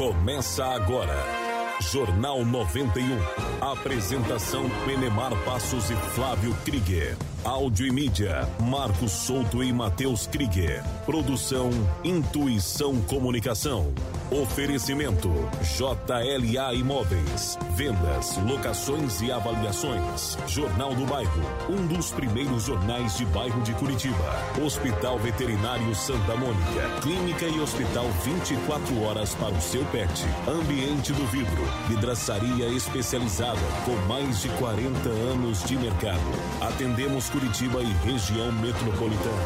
Começa agora. Jornal 91. Apresentação Penemar Passos e Flávio Krieger. Áudio e mídia, Marcos Souto e Matheus Krieger. Produção Intuição Comunicação. Oferecimento JLA Imóveis. Vendas, locações e avaliações. Jornal do Bairro, um dos primeiros jornais de bairro de Curitiba. Hospital Veterinário Santa Mônica. Clínica e hospital 24 horas para o seu pet. Ambiente do vidro. Vidraçaria especializada com mais de 40 anos de mercado. Atendemos Curitiba e região metropolitana.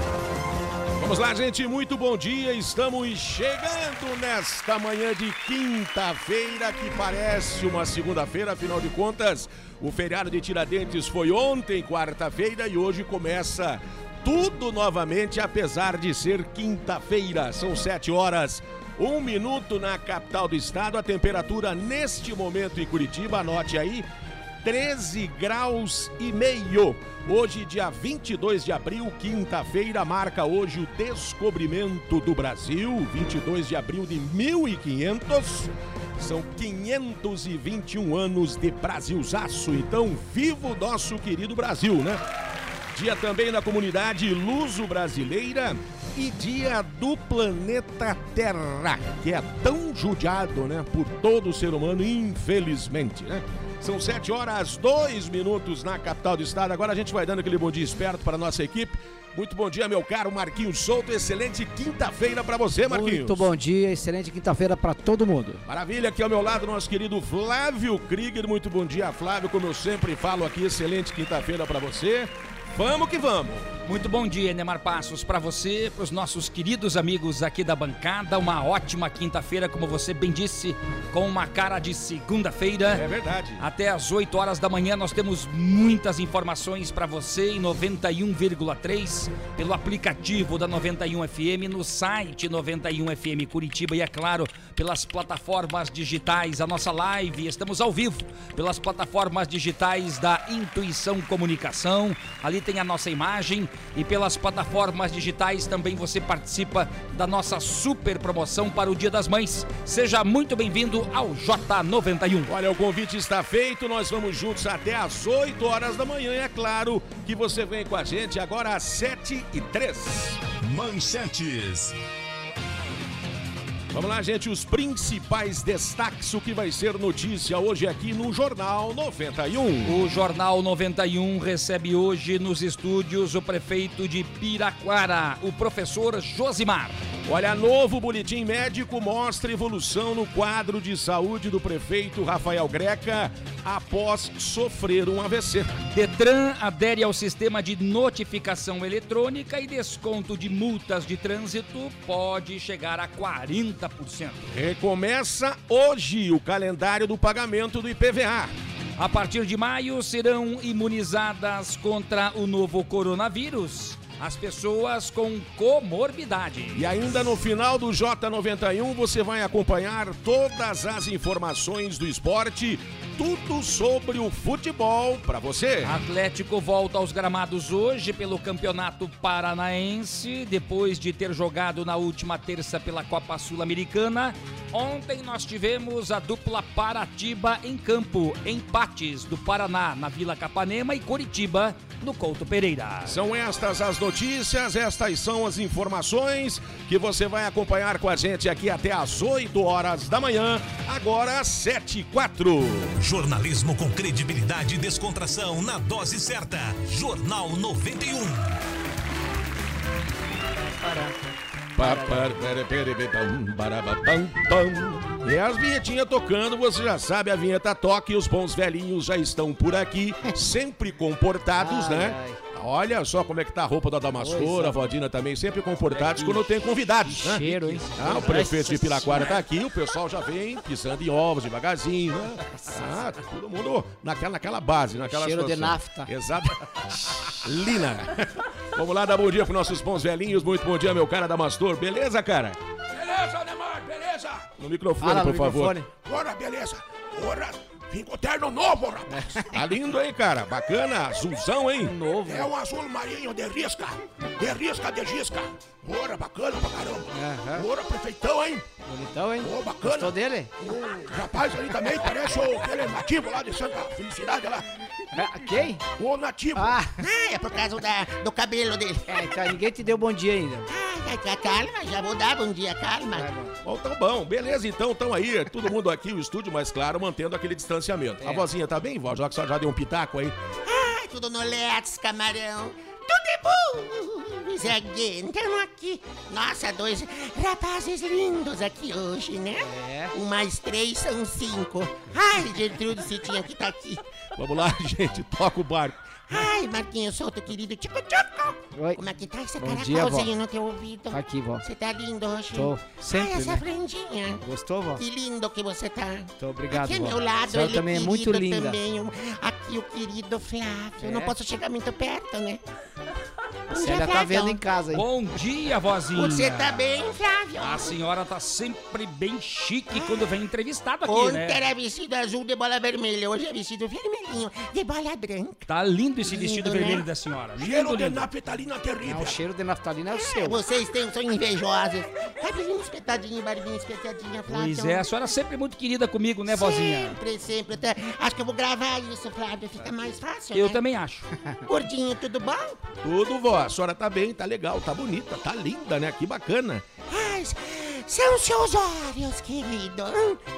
Vamos lá, gente, muito bom dia. Estamos chegando nesta manhã de quinta-feira, que parece uma segunda-feira, afinal de contas, o feriado de Tiradentes foi ontem, quarta-feira, e hoje começa tudo novamente, apesar de ser quinta-feira. São sete horas. Um minuto na capital do estado, a temperatura neste momento em Curitiba, anote aí, 13 graus e meio. Hoje, dia 22 de abril, quinta-feira, marca hoje o descobrimento do Brasil, 22 de abril de 1500. São 521 anos de Brasilzaço. Então, viva o nosso querido Brasil, né? Dia também da comunidade luso-brasileira e dia do planeta Terra, que é tão judiado, né, por todo ser humano, infelizmente, né? São 7 horas, 2 minutos na capital do estado. Agora a gente vai dando aquele bom dia esperto para a nossa equipe. Muito bom dia, meu caro Marquinhos Souto. Excelente quinta-feira para você, Marquinhos. Muito bom dia, excelente quinta-feira para todo mundo. Maravilha, aqui ao meu lado, nosso querido Flávio Krieger. Muito bom dia, Flávio. Como eu sempre falo aqui, excelente quinta-feira para você. Vamos que vamos. Muito bom dia, Neymar Passos, para você, para os nossos queridos amigos aqui da bancada. Uma ótima quinta-feira, como você bem disse, com uma cara de segunda-feira. É verdade. Até às 8 horas da manhã nós temos muitas informações para você em 91,3 pelo aplicativo da 91 FM, no site 91 FM Curitiba e é claro, pelas plataformas digitais, a nossa live, estamos ao vivo pelas plataformas digitais da Intuição Comunicação. Ali tem a nossa imagem e pelas plataformas digitais também você participa da nossa super promoção para o Dia das Mães. Seja muito bem-vindo ao J91. Olha, o convite está feito, nós vamos juntos até às 8 horas da manhã. E é claro que você vem com a gente agora às 7 e 3. Manchetes. Vamos lá, gente, os principais destaques, o que vai ser notícia hoje aqui no Jornal 91. O Jornal 91 recebe hoje nos estúdios o prefeito de Piraquara, o professor Josimar. Olha, novo boletim médico mostra evolução no quadro de saúde do prefeito Rafael Greca após sofrer um AVC. Detran adere ao sistema de notificação eletrônica e desconto de multas de trânsito pode chegar a 40%. Recomeça hoje o calendário do pagamento do IPVA. A partir de maio serão imunizadas contra o novo coronavírus as pessoas com comorbidade. E ainda no final do J91 você vai acompanhar todas as informações do esporte, tudo sobre o futebol para você. Atlético volta aos gramados hoje pelo Campeonato Paranaense, depois de ter jogado na última terça pela Copa Sul-Americana. Ontem nós tivemos a dupla Paratiba em campo, empates do Paraná na Vila Capanema e Curitiba no Couto Pereira. São estas as notícias, estas são as informações que você vai acompanhar com a gente aqui até às 8 horas da manhã, agora às 7 e 4. Jornalismo com credibilidade e descontração na dose certa. Jornal 91. E as vinhetinhas tocando, você já sabe, a vinheta toca e os bons velhinhos já estão por aqui, sempre comportados, Ai, né? ai. Olha só como é que tá a roupa da Damastora, a Vodina também, sempre comportados quando tem convidados, né? Cheiro, hein? Ah, o prefeito de Piraquara tá aqui, o pessoal já vem pisando em ovos devagarzinho, né? Ah, todo mundo naquela, naquela base, naquela Cheiro de situação. nafta. Exato. Lina. Vamos lá dar bom dia pros nossos bons velhinhos. Muito bom dia, meu cara Damastor. Beleza, cara? Beleza, Neymar, beleza? No microfone, Fala por no favor. microfone. Bora, beleza. Bora. Vim com terno novo, rapaz. Tá lindo, hein, cara? Bacana, azulzão, hein? Novo. É um azul marinho de risca. De risca, de gisca. Ora, bacana pra caramba. Ora, prefeitão, hein? Bonitão, hein? Ô, bacana. Gostou dele? O rapaz ali também parece o, aquele nativo lá de Santa Felicidade lá. Ah, quem? O nativo. Ah, Ah, é por causa da, do cabelo dele. é, então ninguém te deu bom dia ainda. Ah, ca- calma, já vou dar bom dia, calma. Tá bom. Tão bom. Beleza, então, tão aí. Todo mundo aqui, o estúdio, mas claro, mantendo aquele distanciamento. A É. vozinha tá bem, vó? Já que a já deu um pitaco aí. Ai, tudo no Let's, camarão. Tudo é bom. Zegue, então aqui. Nossa, dois rapazes lindos aqui hoje, né? É. Um mais três são cinco. Ai, Gertrude Citinha que tá aqui. Vamos lá, gente, toca o barco. Ai, Marquinhos Souto, querido. Tico, tico. Oi. Como é que tá esse Bom dia, vó. caracolzinho no teu ouvido? Tá aqui, vó. Você tá lindo hoje. Tô. Sempre, Ai, essa né? franjinha. Gostou, vó? Que lindo que você tá. Muito obrigado, Aqui ao vó. meu lado, senhora ele também é muito querido linda. Também, aqui o querido Flávio. Eu Não É? posso chegar muito perto, né? A Célia tá vendo em casa, hein? Bom dia, vozinha. Você tá bem, Flávio? A senhora tá sempre bem chique quando vem entrevistado aqui, Ontem né? era vestido azul de bola vermelha, hoje é vestido vermelhinho de bola branca. Tá lindo esse vestido Lindo, né? vermelho da senhora. Cheiro Lindo, de lindo. naftalina É, terrível. o cheiro de naftalina é o seu. Vocês têm, são invejosos. Cabelinho espetadinho, barbinha espetadinha, Flávio. Pois é, a senhora sempre muito querida comigo, né, vozinha? Sempre, sempre. Até- Acho que eu vou gravar isso, Flávio. Fica mais fácil, Eu né? também acho. Gordinho, tudo bom? Tudo, vó. A senhora tá bem, tá legal, tá bonita, tá linda, né? Que bacana. Ai, são seus olhos, querido.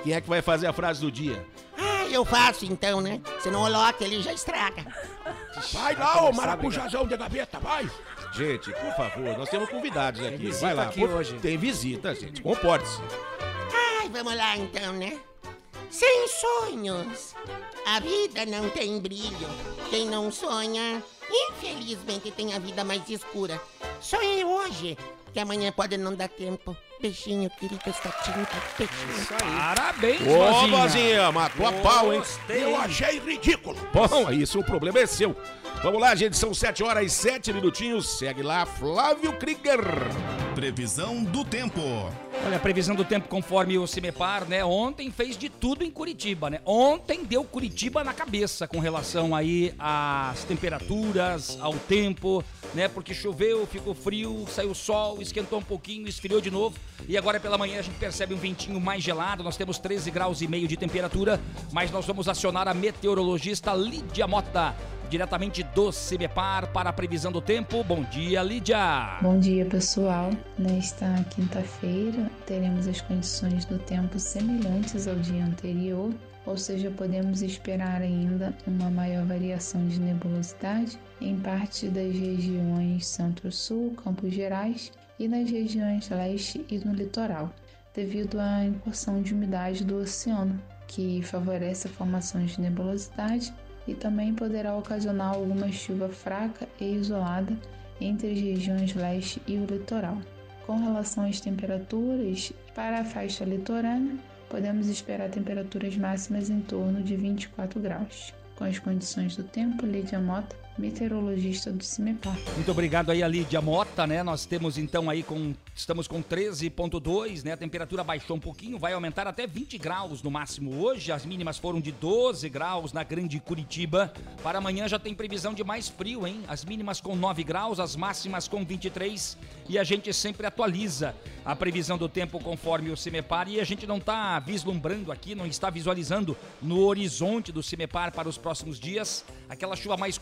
Quem é que vai fazer a frase do dia? Ah, eu faço então, né? Se não coloca, ele já estraga. Vai lá, ô maracujazão de gaveta, vai. Gente, por favor, nós temos convidados aqui. vai lá. aqui por- hoje. Tem visita, gente. Comporte-se. Ai, vamos lá então, né? Sem sonhos, a vida não tem brilho. Quem não sonha, infelizmente tem a vida mais escura. Sonhei hoje, que amanhã pode não dar tempo. Beijinho, querido Estatinho, beijinho. Isso aí. Parabéns, Ô, vozinha, matou a pau, hein? Eu achei ridículo. Bom, isso o problema é seu. Vamos lá, gente, são 7 horas e 7 minutinhos. Segue lá, Flávio Krieger. Previsão do tempo. Olha, a previsão do tempo conforme o Cimepar, né? Ontem fez de tudo em Curitiba, né? Ontem deu Curitiba na cabeça com relação aí às temperaturas, ao tempo, né? Porque choveu, ficou frio, saiu sol, esquentou um pouquinho, esfriou de novo. E agora pela manhã a gente percebe um ventinho mais gelado. Nós temos 13 graus e meio de temperatura, mas nós vamos acionar a meteorologista Lídia Mota, diretamente do Cimepar para a previsão do tempo. Bom dia, Lídia. Bom dia, pessoal. Nesta quinta-feira, teremos as condições do tempo semelhantes ao dia anterior, ou seja, podemos esperar ainda uma maior variação de nebulosidade em parte das regiões Centro-Sul, Campos Gerais e nas regiões leste e no litoral, devido à incursão de umidade do oceano, que favorece a formação de nebulosidade e também poderá ocasionar alguma chuva fraca e isolada entre as regiões leste e o litoral. Com relação às temperaturas, para a faixa litorânea, podemos esperar temperaturas máximas em torno de 24 graus. Com as condições do tempo, Lídia Mota, meteorologista do CIMEPAR. Muito obrigado aí a Lídia Mota, né? Nós temos então aí com estamos com 13.2, né? A temperatura baixou um pouquinho, vai aumentar até 20 graus no máximo hoje. As mínimas foram de 12 graus na Grande Curitiba. Para amanhã já tem previsão de mais frio, hein? As mínimas com 9 graus, as máximas com 23 e a gente sempre atualiza a previsão do tempo conforme o CIMEPAR e a gente não está vislumbrando aqui, não está visualizando no horizonte do CIMEPAR para os próximos dias aquela chuva mais,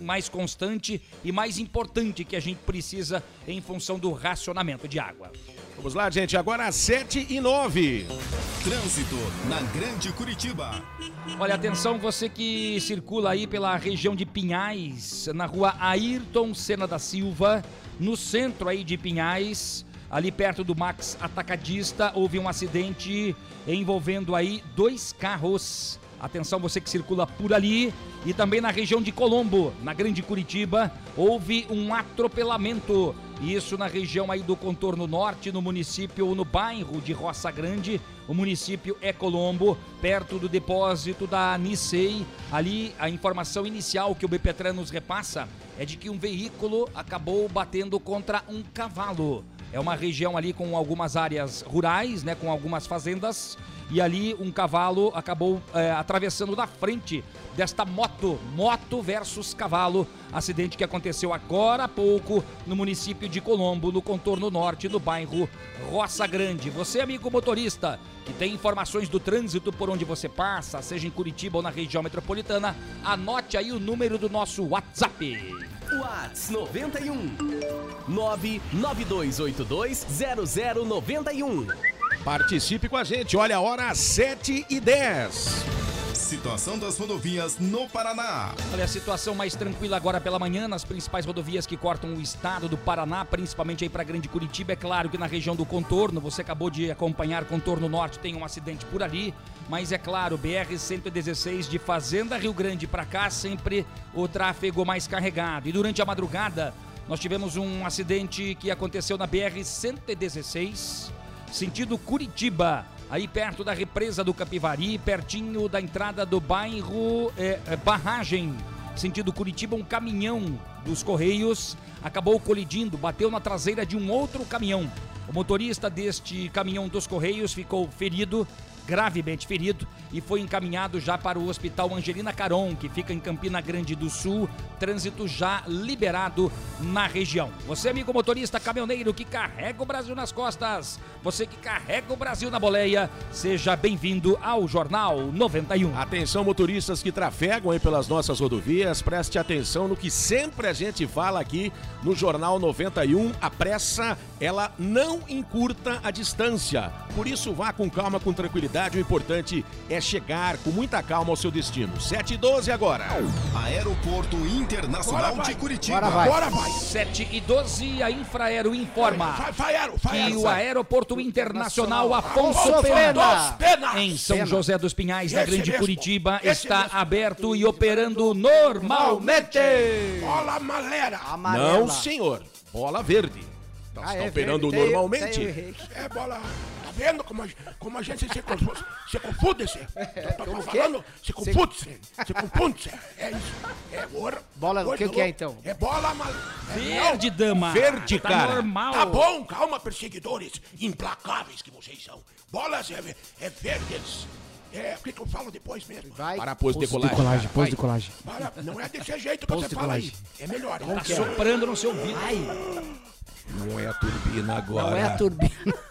mais constante e mais importante que a gente precisa em função do racionamento de água. Vamos lá, gente, agora às 7 e 9. Trânsito na Grande Curitiba. Olha, atenção, você que circula aí pela região de Pinhais, na rua Ayrton Senna da Silva, no centro aí de Pinhais, ali perto do Max Atacadista, houve um acidente envolvendo aí dois carros. Atenção, você que circula por ali e também na região de Colombo, na Grande Curitiba, houve um atropelamento. Isso na região aí do contorno norte, no município, no bairro de Roça Grande. O município é Colombo, perto do depósito da Nissei. Ali a informação inicial que o BPTran nos repassa é de que um veículo acabou batendo contra um cavalo. É uma região ali com algumas áreas rurais, né, com algumas fazendas e ali um cavalo acabou é, atravessando na frente desta moto, moto versus cavalo, acidente que aconteceu agora há pouco no município de Colombo, no contorno norte do bairro Roça Grande. Você, amigo motorista, que tem informações do trânsito por onde você passa, seja em Curitiba ou na região metropolitana, anote aí o número do nosso WhatsApp. Whats 91 992820091. Participe com a gente, olha a hora 7 e 10. Situação das rodovias no Paraná. Olha, a situação mais tranquila agora pela manhã nas principais rodovias que cortam o estado do Paraná, principalmente aí para Grande Curitiba. É claro que na região do contorno, você acabou de acompanhar contorno norte, tem um acidente por ali. Mas é claro, BR-116 de Fazenda Rio Grande para cá, sempre o tráfego mais carregado. E durante a madrugada, nós tivemos um acidente que aconteceu na BR-116, sentido Curitiba aí perto da represa do Capivari, pertinho da entrada do bairro é, é, Barragem, sentido Curitiba, um caminhão dos Correios acabou colidindo, bateu na traseira de um outro caminhão. O motorista deste caminhão dos Correios ficou ferido gravemente ferido e foi encaminhado já para o Hospital Angelina Caron, que fica em Campina Grande do Sul. Trânsito já liberado na região. Você, amigo motorista caminhoneiro que carrega o Brasil nas costas, você que carrega o Brasil na boleia, seja bem-vindo ao Jornal 91. Atenção, motoristas que trafegam aí pelas nossas rodovias, preste atenção no que sempre a gente fala aqui no Jornal 91. A pressa, ela não encurta a distância. Por isso, vá com calma, com tranquilidade o importante é chegar com muita calma ao seu destino. 7 e 12 agora. Aeroporto Internacional de Curitiba. Agora vai. Agora vai. 7 e 12, a Infraero informa Vai, vai, aero, vai, que aero, o vai. Aeroporto Internacional Afonso Afonso Pena, Pena. em São Pena. José dos Pinhais, na Grande mesmo. Curitiba, Esse está mesmo. aberto e operando normalmente. Bola malera. Amarela. Não, senhor. Bola verde. Nós Ah, é operando normalmente. o. É bola. Tá vendo como a, como a gente se, se confunde? Se, tô como que? falando? Se confunde, se, se confunde. Se, é isso. É ouro. Bola, o que que é, então? É bola malera. Verde, dama. Verde, tá cara. normal. Tá bom, calma, perseguidores implacáveis que vocês são. Bolas é, é verdes. É, o que, que eu falo depois mesmo? Vai. Para pôs de decolagem, cara. pouso Vai. decolagem. Para, não é desse jeito que você de fala aí. colagem. É melhor. Tá soprando no seu ouvido. Não é a turbina agora. Não é a turbina.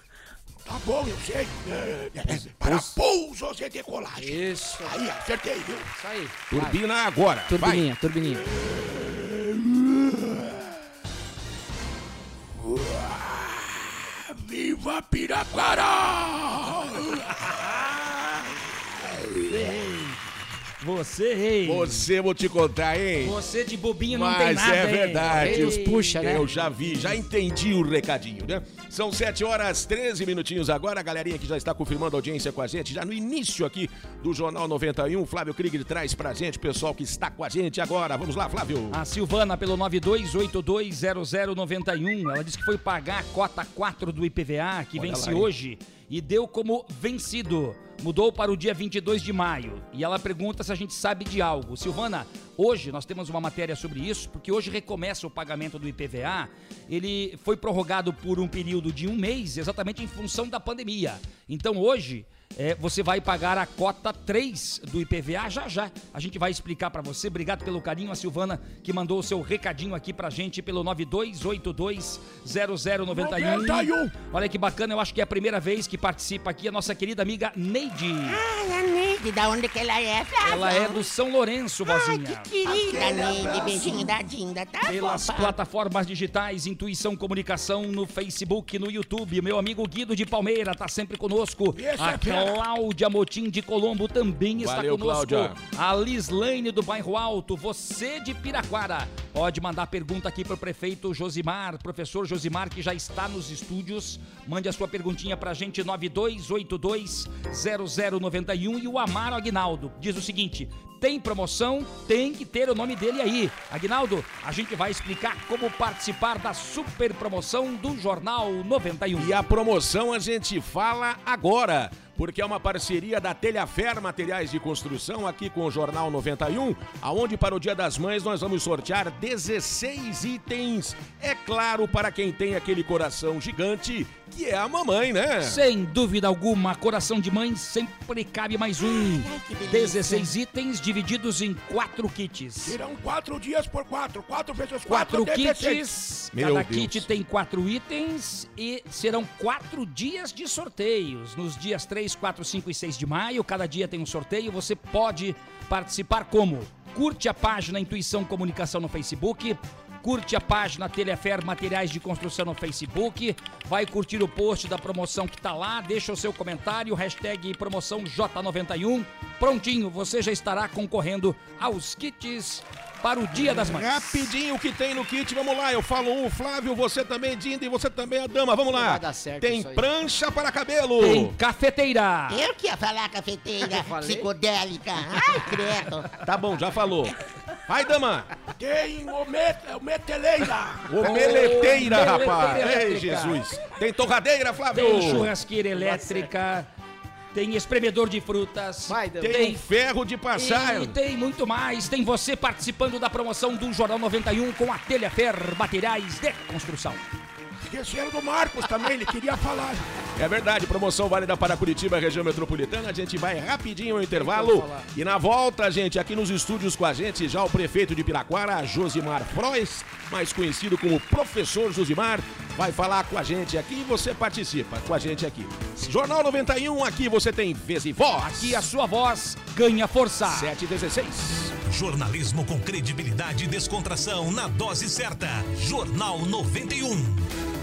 Bom, eu sei. É, é, para pousos e decolagem. Isso. Aí, acertei, viu? Isso aí. Turbina agora. Vai. Turbininha, turbininha. Viva Piraquara! Você, ei. Você, vou te contar, hein? Você de bobinho não tem Mas nada, é verdade. Rei puxa, né? Eu já vi, já entendi o recadinho, né? São 7 horas 13 minutinhos agora. A galerinha que já está confirmando a audiência com a gente, já no início aqui do Jornal 91. Flávio Krieger traz pra gente o pessoal que está com a gente agora. Vamos lá, Flávio. A Silvana, pelo 92820091, ela disse que foi pagar a cota 4 do IPVA, que Olha vence lá, hein? E deu como vencido. Mudou para o dia 22 de maio. E ela pergunta se a gente sabe de algo. Silvana, hoje nós temos uma matéria sobre isso, porque hoje recomeça o pagamento do IPVA. Ele foi prorrogado por um período de um mês, exatamente em função da pandemia. Então hoje. É, você vai pagar a cota 3 do IPVA já já. A gente vai explicar para você. Obrigado pelo carinho, a Silvana, que mandou o seu recadinho aqui pra gente pelo 92820091. 91. Olha que bacana, eu acho que é a primeira vez que participa aqui a nossa querida amiga Neide. Ai, a Neide, da onde que ela é, Flávio? Ela é do São Lourenço, Ai, vozinha. que querida, Neide. Beijinho da Dinda, tá Pelas plataformas digitais, Intuição Comunicação no Facebook, no YouTube. Meu amigo Guido de Palmeira tá sempre conosco. É fera. Cláudia Motim de Colombo também está Valeu, conosco. Cláudia. A Lislaine do Bairro Alto, você de Piraquara. Pode mandar pergunta aqui pro prefeito Josimar, professor Josimar, que já está nos estúdios. Mande a sua perguntinha pra gente, 92820091. E o Amaro Aguinaldo diz o seguinte: tem promoção, tem que ter o nome dele aí. Aguinaldo, a gente vai explicar como participar da super promoção do Jornal 91. E a promoção a gente fala agora. Porque é uma parceria da Telhafer Materiais de Construção aqui com o Jornal 91, aonde para o Dia das Mães nós vamos sortear 16 itens. É claro, para quem tem aquele coração gigante, que é a mamãe, né? Sem dúvida alguma, coração de mãe sempre cabe mais um. Ai, que delícia. 16 itens divididos em quatro kits. Serão quatro dias por quatro. Quatro vezes Quatro quatro, 16. kits, Meu cada Deus. kit tem quatro itens e serão quatro dias de sorteios. Nos dias 3, 4, 5 e 6 de maio, cada dia tem um sorteio. Você pode participar como? Curte a página Intuição Comunicação no Facebook. Curte a página Telefer Materiais de Construção no Facebook. Vai curtir o post da promoção que tá lá. Deixa o seu comentário. Hashtag promoção J91. Prontinho, você já estará concorrendo aos kits para o Dia das Mães. Rapidinho o que tem no kit, vamos lá. Eu falo um, Flávio, você também, Dinda, e você também, a dama. Vamos lá. Vai dar certo tem isso aí. prancha para cabelo. Tem cafeteira. Eu que ia falar cafeteira psicodélica. Ai, credo. Tá bom, já falou. Vai, dama. Tem o, met, o meteleira. Omeleteira, Omeleteira rapaz. Ei. Jesus. Tem torradeira, Flávio. Tem churrasqueira elétrica, tem espremedor de frutas, Vai. Tem tem ferro de passar. e tem muito mais. Tem você participando da promoção do Jornal 91 com a Telefer Materiais de Construção. Esqueceram do Marcos também, ele queria falar. É verdade, promoção válida para Curitiba, região metropolitana. A gente vai rapidinho ao intervalo. E na volta, gente, aqui nos estúdios com a gente, já o prefeito de Piraquara, Josimar Frois, mais conhecido como Professor Josimar, vai falar com a gente aqui e você participa com a gente aqui. Jornal 91, aqui você tem vez e voz. Aqui a sua voz ganha força. 716. Jornalismo com credibilidade e descontração na dose certa. Jornal 91.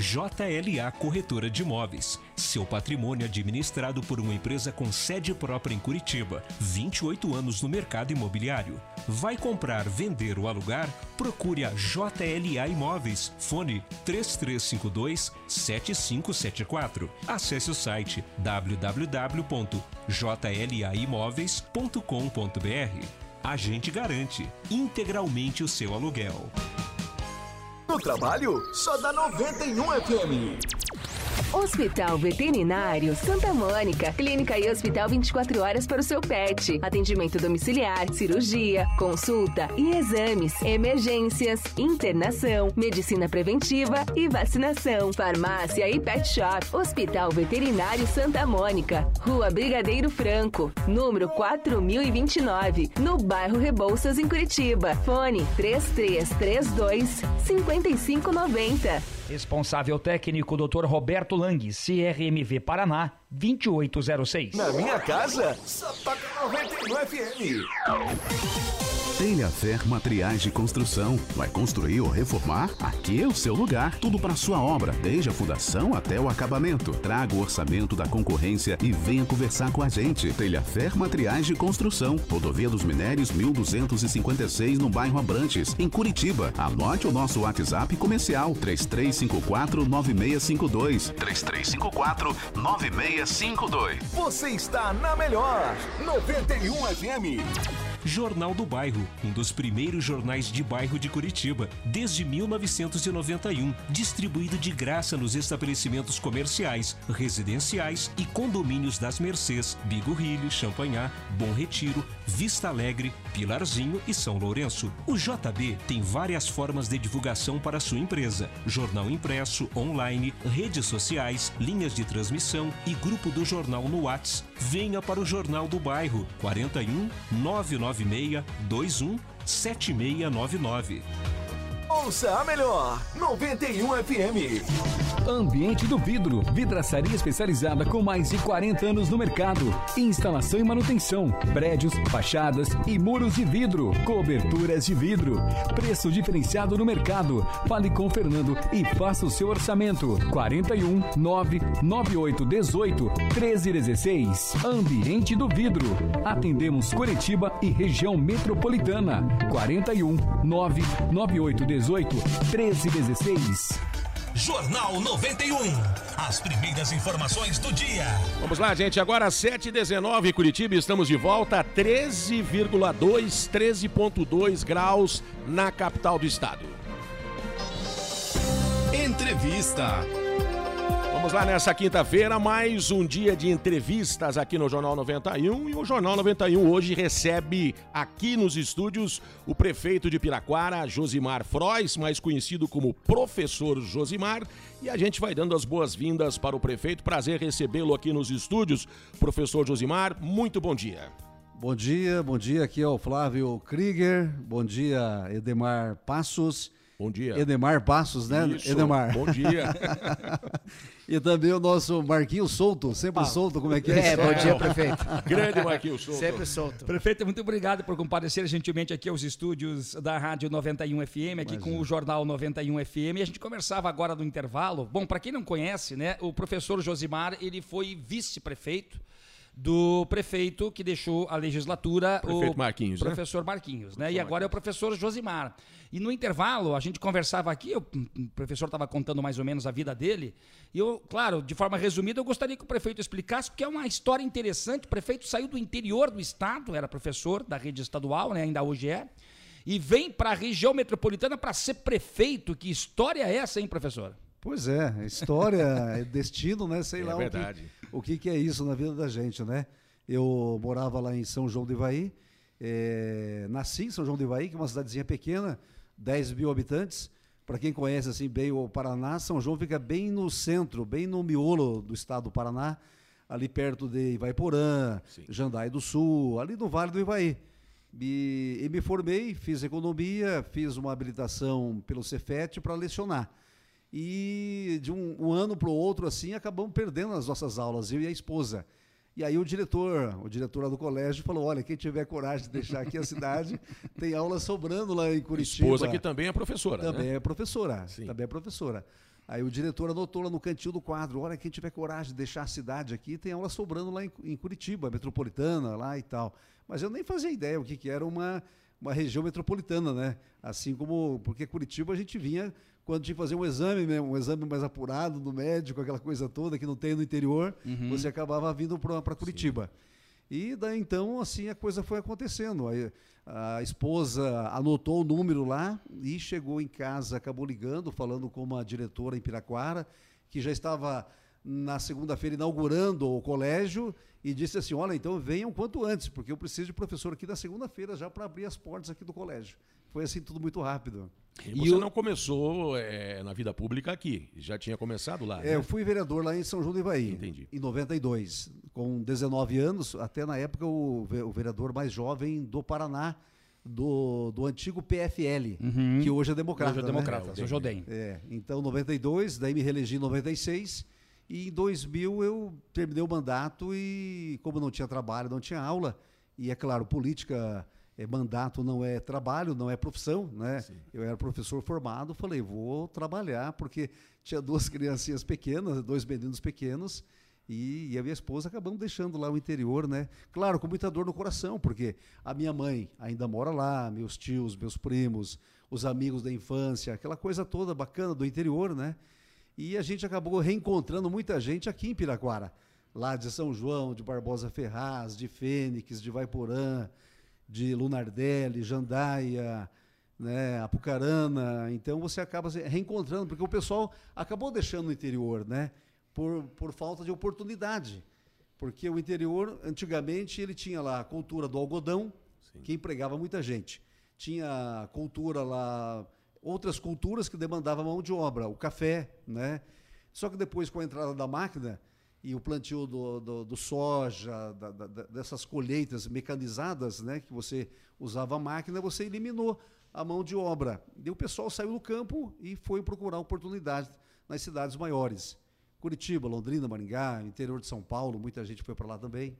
JLA Corretora de Imóveis. Seu patrimônio administrado por uma empresa com sede própria em Curitiba. 28 anos no mercado imobiliário. Vai comprar, vender ou alugar? Procure a JLA Imóveis. Fone 3352 7574. Acesse o site www.jlaimoveis.com.br. A gente garante integralmente o seu aluguel. No trabalho, só dá 91 FM. Hospital Veterinário Santa Mônica. Clínica e hospital 24 horas para o seu pet. Atendimento domiciliar, cirurgia, consulta e exames, emergências, internação, medicina preventiva e vacinação. Farmácia e pet shop. Hospital Veterinário Santa Mônica. Rua Brigadeiro Franco, número 4029, no bairro Rebouças, em Curitiba. Fone 3332 5590. Responsável técnico Dr. Roberto Lang, CRMV Paraná, 2806. Na minha casa, só toca 91 FM. Telhafer Materiais de Construção. Vai construir ou reformar? Aqui é o seu lugar. Tudo para sua obra, desde a fundação até o acabamento. Traga o orçamento da concorrência e venha conversar com a gente. Telhafer Materiais de Construção. Rodovia dos Minérios 1256 no bairro Abrantes, em Curitiba. Anote o nosso WhatsApp comercial 3354 9652. 3354 9652. Você está na melhor 91 FM. Jornal do Bairro, um dos primeiros jornais de bairro de Curitiba, desde 1991, distribuído de graça nos estabelecimentos comerciais, residenciais e condomínios das Mercês, Bigorrilho, Champanhar, Bom Retiro, Vista Alegre, Pilarzinho e São Lourenço. O JB tem várias formas de divulgação para sua empresa: jornal impresso, online, redes sociais, linhas de transmissão e grupo do jornal no Whats. Venha para o Jornal do Bairro 41 996 21 7699. Ouça a melhor 91 FM. Ambiente do Vidro, vidraçaria especializada com mais de 40 anos no mercado. Instalação e manutenção, prédios, fachadas e muros de vidro, coberturas de vidro. Preço diferenciado no mercado. Fale com Fernando e faça o seu orçamento. 41 998 18 1316. Ambiente do Vidro. Atendemos Curitiba e região metropolitana. 41 998 18 1316. Jornal 91. As primeiras informações do dia. Vamos lá, gente. Agora 7h19 Curitiba. Estamos de volta. 13,2, 13,2 graus na capital do estado. Entrevista. Vamos lá nessa quinta-feira, mais um dia de entrevistas aqui no Jornal 91 e o Jornal 91 hoje recebe aqui nos estúdios o prefeito de Piraquara, Josimar Frois, mais conhecido como Professor Josimar, e a gente vai dando as boas-vindas para o prefeito. Prazer recebê-lo aqui nos estúdios. Professor Josimar, muito bom dia. Bom dia, bom dia. Aqui é o Flávio Krieger. Bom dia, Edemar Passos. Bom dia. Edemar Passos, né? Isso, Edemar. bom dia. e também o nosso Marquinhos Solto, sempre Ah. solto, como é que é? É, bom dia, prefeito. Grande Marquinhos Souto. Sempre solto. Prefeito, muito obrigado por comparecer gentilmente aqui aos estúdios da Rádio 91 FM, aqui com o Jornal 91 FM. E a gente conversava agora no intervalo. Bom, para quem não conhece, né, o professor Josimar, ele foi vice-prefeito do prefeito que deixou a legislatura, Prefeito o Marquinhos, né? professor Marquinhos, né? E agora é o professor Josimar. E no intervalo, a gente conversava aqui, o professor estava contando mais ou menos a vida dele, e eu, claro, de forma resumida, eu gostaria que o prefeito explicasse, porque é uma história interessante. O prefeito saiu do interior do estado, era professor da rede estadual, né? ainda hoje é, e vem para a região metropolitana para ser prefeito. Que história é essa, hein, professor? Pois é, história, é destino, né? Sei É lá verdade. o que, o que é isso na vida da gente, né? Eu morava lá em São João do Ivaí, eh, nasci em São João do Ivaí, que é uma cidadezinha pequena, 10 mil habitantes. Para quem conhece assim bem o Paraná, São João fica bem no centro, bem no miolo do estado do Paraná, ali perto de Ivaiporã, Jandai do Sul, ali no Vale do Ivaí. E, e me formei, fiz economia, fiz uma habilitação pelo Cefet para lecionar. E de um, um ano para o outro, assim, acabamos perdendo as nossas aulas, eu e a esposa. E aí o diretor, o diretor lá do colégio falou, olha, quem tiver coragem de deixar aqui a cidade, tem aula sobrando lá em Curitiba. Esposa que também é professora, Também né? é professora, também é professora. Aí o diretor anotou lá no cantinho do quadro, olha, quem tiver coragem de deixar a cidade aqui, tem aula sobrando lá em, em Curitiba, metropolitana, lá e tal. Mas eu nem fazia ideia o que, que era uma, uma região metropolitana, né? Assim como, porque Curitiba a gente vinha quando tinha que fazer um exame mesmo, um exame mais apurado do médico, aquela coisa toda que não tem no interior, Uhum. você acabava vindo para Curitiba. E daí então, assim, a coisa foi acontecendo. Aí, a esposa anotou o número lá e chegou em casa, acabou ligando, falando com uma diretora em Piraquara, que já estava na segunda-feira inaugurando o colégio e disse assim: Olha, então venham quanto antes, porque eu preciso de professor aqui na segunda-feira já para abrir as portas aqui do colégio. Foi assim tudo muito rápido. E você não começou é, na vida pública aqui, já tinha começado lá. É, né? eu fui vereador lá em São João do Ivaí. Entendi. Em 92. Com 19 anos, até na época o, o vereador mais jovem do Paraná, do, do antigo PFL, Uhum. que hoje é democrata. Hoje é né? democrata, hoje é o DEM. É, então, 92, daí me reelegi em 96. E em 2000 eu terminei o mandato e, como não tinha trabalho, não tinha aula, e é claro, política, é, mandato não é trabalho, não é profissão, né? Eu era professor formado, falei, vou trabalhar, porque tinha duas criancinhas pequenas, dois meninos pequenos, e, e a minha esposa acabamos deixando lá o interior, né? Claro, com muita dor no coração, porque a minha mãe ainda mora lá, meus tios, meus primos, os amigos da infância, aquela coisa toda bacana do interior, né? E a gente acabou reencontrando muita gente aqui em Piraquara, lá de São João, de Barbosa Ferraz, de Fênix, de Vaiporã, de Lunardelli, Jandaia, né, Apucarana. Então você acaba se reencontrando, porque o pessoal acabou deixando o interior, né? Por, por falta de oportunidade. Porque o interior, antigamente, ele tinha lá a cultura do algodão, que empregava muita gente. Tinha cultura lá, outras culturas que demandavam mão de obra, o café, né? Só que depois, com a entrada da máquina e o plantio do, do, do soja, da- da- dessas colheitas mecanizadas, né? Que você usava a máquina, você eliminou a mão de obra. E o pessoal saiu do campo e foi procurar oportunidade nas cidades maiores. Curitiba, Londrina, Maringá, interior de São Paulo, muita gente foi para lá também.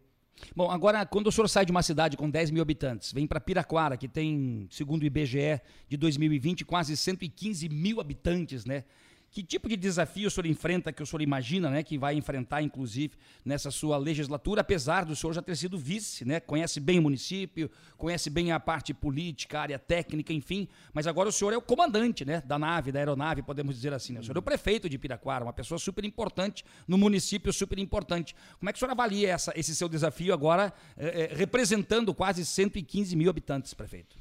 Bom, agora, quando o senhor sai de uma cidade com 10 mil habitantes, vem para Piraquara, que tem, segundo o IBGE de 2020, quase 115 mil habitantes, né? Que tipo de desafio o senhor enfrenta, que o senhor imagina, né? Que vai enfrentar, inclusive, nessa sua legislatura, apesar do senhor já ter sido vice, né? Conhece bem o município, conhece bem a parte política, a área técnica, enfim. Mas agora o senhor é o comandante, né? Da nave, da aeronave, podemos dizer assim. Né? O senhor é o prefeito de Piraquara, uma pessoa super importante no município, super importante. Como é que o senhor avalia essa- esse seu desafio agora, eh, eh, representando quase 115 mil habitantes, prefeito?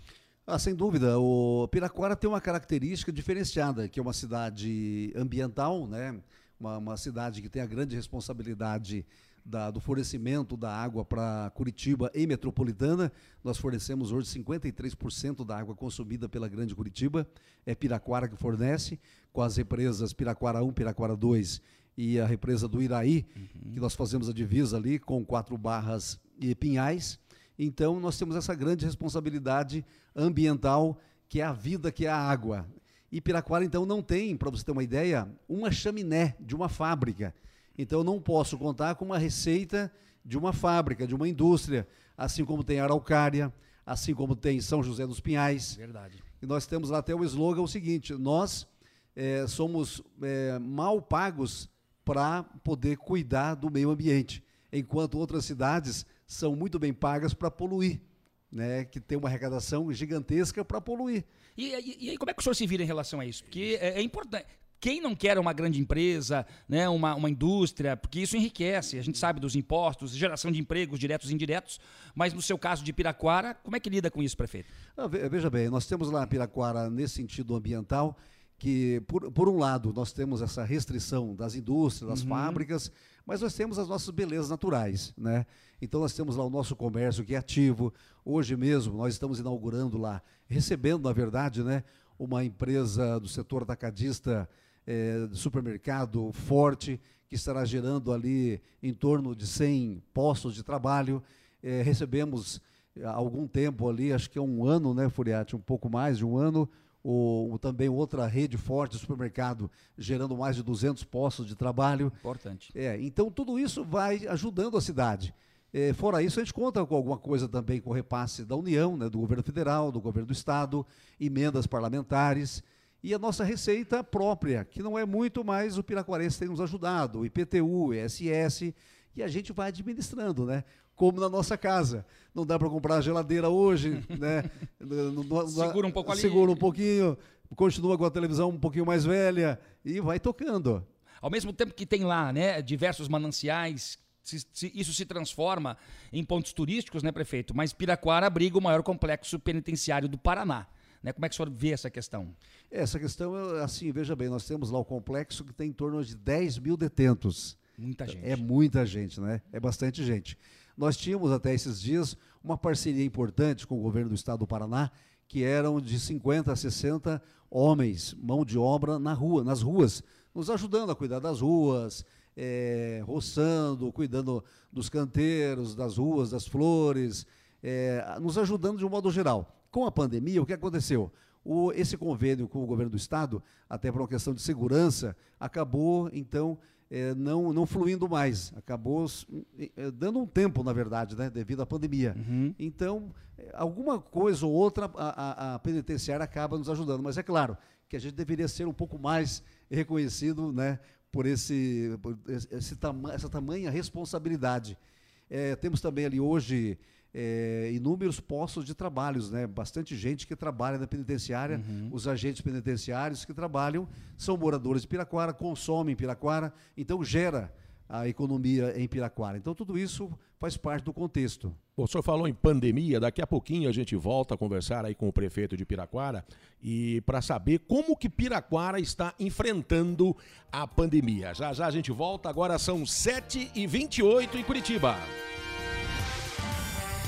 Ah, sem dúvida. O Piraquara tem uma característica diferenciada, que é uma cidade ambiental, né? uma, uma cidade que tem a grande responsabilidade da, do fornecimento da água para Curitiba e metropolitana. Nós fornecemos hoje 53% da água consumida pela Grande Curitiba. É Piraquara que fornece, com as represas Piraquara 1, Piraquara 2 e a represa do Iraí, uhum. que nós fazemos a divisa ali com quatro barras e pinhais. Então, nós temos essa grande responsabilidade ambiental, que é a vida, que é a água. E Piraquara, então, não tem, para você ter uma ideia, uma chaminé de uma fábrica. Então, eu não posso contar com uma receita de uma fábrica, de uma indústria, assim como tem Araucária, assim como tem São José dos Pinhais. Verdade. E nós temos lá até o slogan o seguinte: nós é, somos é, mal pagos para poder cuidar do meio ambiente, enquanto outras cidades são muito bem pagas para poluir. Né, que tem uma arrecadação gigantesca para poluir. E, e, e, aí, como é que o senhor se vira em relação a isso? Porque é, é importante. Quem não quer uma grande empresa, né, uma, uma indústria, porque isso enriquece, a gente sabe dos impostos, geração de empregos diretos e indiretos, mas no seu caso de Piraquara, como é que lida com isso, prefeito? Ah, veja bem, nós temos lá Piraquara nesse sentido ambiental, que, por, por um lado, nós temos essa restrição das indústrias, das uhum. fábricas, mas nós temos as nossas belezas naturais, né? Então nós temos lá o nosso comércio que é ativo. Hoje mesmo nós estamos inaugurando lá, recebendo, na verdade, né, uma empresa do setor atacadista é, de supermercado forte, que estará gerando ali em torno de 100 postos de trabalho. É, recebemos há algum tempo ali, acho que é um ano, né, Furiati, um pouco mais de um ano, o, também outra rede forte de supermercado gerando mais de 200 postos de trabalho. Importante. É, então tudo isso vai ajudando a cidade. É, fora isso, a gente conta com alguma coisa também com repasse da União, né, do governo federal, do governo do Estado, emendas parlamentares e a nossa receita própria, que não é muito, mas o Piraquarense tem nos ajudado, o IPTU, o ISS, e a gente vai administrando, né? Como na nossa casa. Não dá para comprar geladeira hoje, né? segura um pouco ali. Segura um pouquinho, continua com a televisão um pouquinho mais velha e vai tocando. Ao mesmo tempo que tem lá, né, diversos mananciais se, se, isso se transforma em pontos turísticos, né, prefeito? Mas Piraquara abriga o maior complexo penitenciário do Paraná. Né? Como é que o senhor vê essa questão? Essa questão, assim, veja bem, nós temos lá o complexo que tem em torno de 10 mil detentos. Muita gente. É muita gente, né? É bastante gente. Nós tínhamos até esses dias uma parceria importante com o governo do estado do Paraná, que eram de 50 a 60 homens, mão de obra na rua, nas ruas, nos ajudando a cuidar das ruas, é, roçando, cuidando dos canteiros, das ruas, das flores, é, nos ajudando de um modo geral. Com a pandemia, o que aconteceu? O, esse convênio com o governo do estado, até por uma questão de segurança, acabou, então, é, não, não fluindo mais. Acabou é, dando um tempo, na verdade, né, devido à pandemia. Uhum. Então, alguma coisa ou outra, a, a, a penitenciária acaba nos ajudando. Mas é claro que a gente deveria ser um pouco mais reconhecido né, por, esse, por esse tama essa tamanha responsabilidade. É, temos também ali hoje é, inúmeros postos de trabalhos, né? Bastante gente que trabalha na penitenciária, uhum. os agentes penitenciários que trabalham são moradores de Piraquara, consomem Piraquara, então gera a economia em Piraquara. Então tudo isso faz parte do contexto. O senhor falou em pandemia, daqui a pouquinho a gente volta a conversar aí com o prefeito de Piraquara e para saber como que Piraquara está enfrentando a pandemia. Já já a gente volta, agora são 7h28 em Curitiba.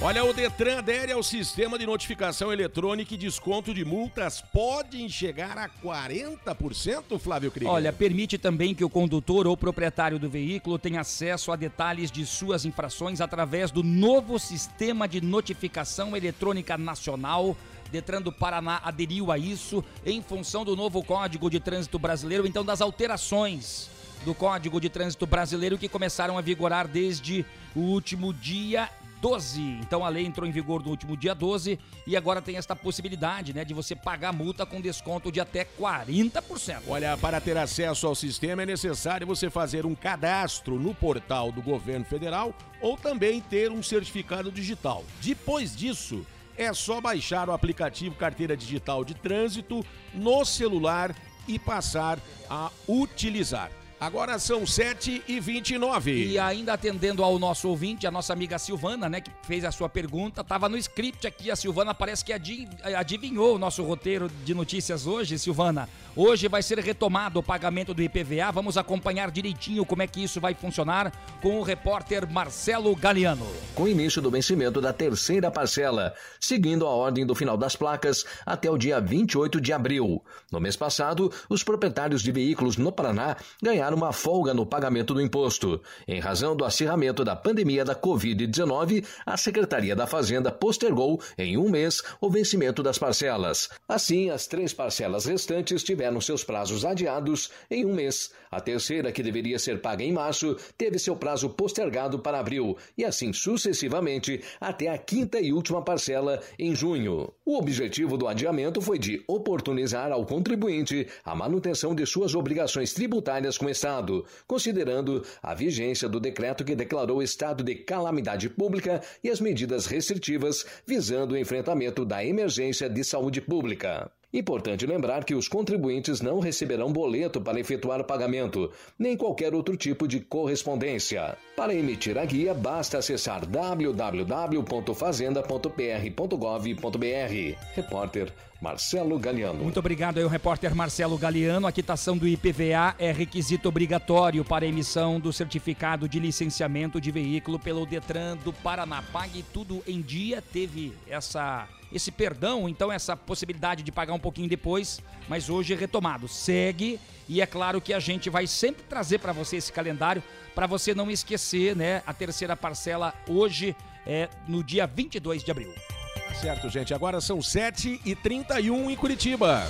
Olha, o Detran adere ao sistema de notificação eletrônica e desconto de multas podem chegar a 40%, Flávio Krieger? Olha, permite também que o condutor ou proprietário do veículo tenha acesso a detalhes de suas infrações através do novo sistema de notificação eletrônica nacional. Detran do Paraná aderiu a isso em função do novo Código de Trânsito Brasileiro, então das alterações do Código de Trânsito Brasileiro que começaram a vigorar desde o último dia 12. Então a lei entrou em vigor no último dia 12 e agora tem esta possibilidade, né, de você pagar multa com desconto de até 40%. Olha, para ter acesso ao sistema é necessário você fazer um cadastro no portal do governo federal ou também ter um certificado digital. Depois disso, é só baixar o aplicativo Carteira Digital de Trânsito no celular e passar a utilizar. Agora são 7 e 29 E ainda atendendo ao nosso ouvinte, a nossa amiga Silvana, né, que fez a sua pergunta, tava no script aqui, a Silvana parece que adi- adivinhou o nosso roteiro de notícias hoje, Silvana. Hoje vai ser retomado o pagamento do IPVA, vamos acompanhar direitinho como é que isso vai funcionar com o repórter Marcelo Galeano. com o início do vencimento da terceira parcela, seguindo a ordem do final das placas até o dia 28 de abril. No mês passado, os proprietários de veículos no Paraná ganharam uma folga no pagamento do imposto. Em razão do acirramento da pandemia da Covid-19, a Secretaria da Fazenda postergou em um mês o vencimento das parcelas. Assim, as três parcelas restantes tiveram seus prazos adiados em um mês. A terceira, que deveria ser paga em março, teve seu prazo postergado para abril e assim sucessivamente até a quinta e última parcela em junho. O objetivo do adiamento foi de oportunizar ao contribuinte a manutenção de suas obrigações tributárias com o Estado, considerando a vigência do decreto que declarou estado de calamidade pública e as medidas restritivas visando o enfrentamento da emergência de saúde pública. Importante lembrar que os contribuintes não receberão boleto para efetuar o pagamento, nem qualquer outro tipo de correspondência. Para emitir a guia, basta acessar www.fazenda.pr.gov.br. Repórter Marcelo Galeano. Muito obrigado aí, o repórter Marcelo Galeano. A quitação do IPVA é requisito obrigatório para a emissão do certificado de licenciamento de veículo pelo Detran do Paraná. Pague tudo em dia, teve essa esse perdão, então essa possibilidade de pagar um pouquinho depois, mas hoje é retomado. Segue e é claro que a gente vai sempre trazer para você esse calendário para você não esquecer, né? A terceira parcela hoje é no dia 22 de abril. Tá Certo, gente. Agora são 7 e 31 em Curitiba.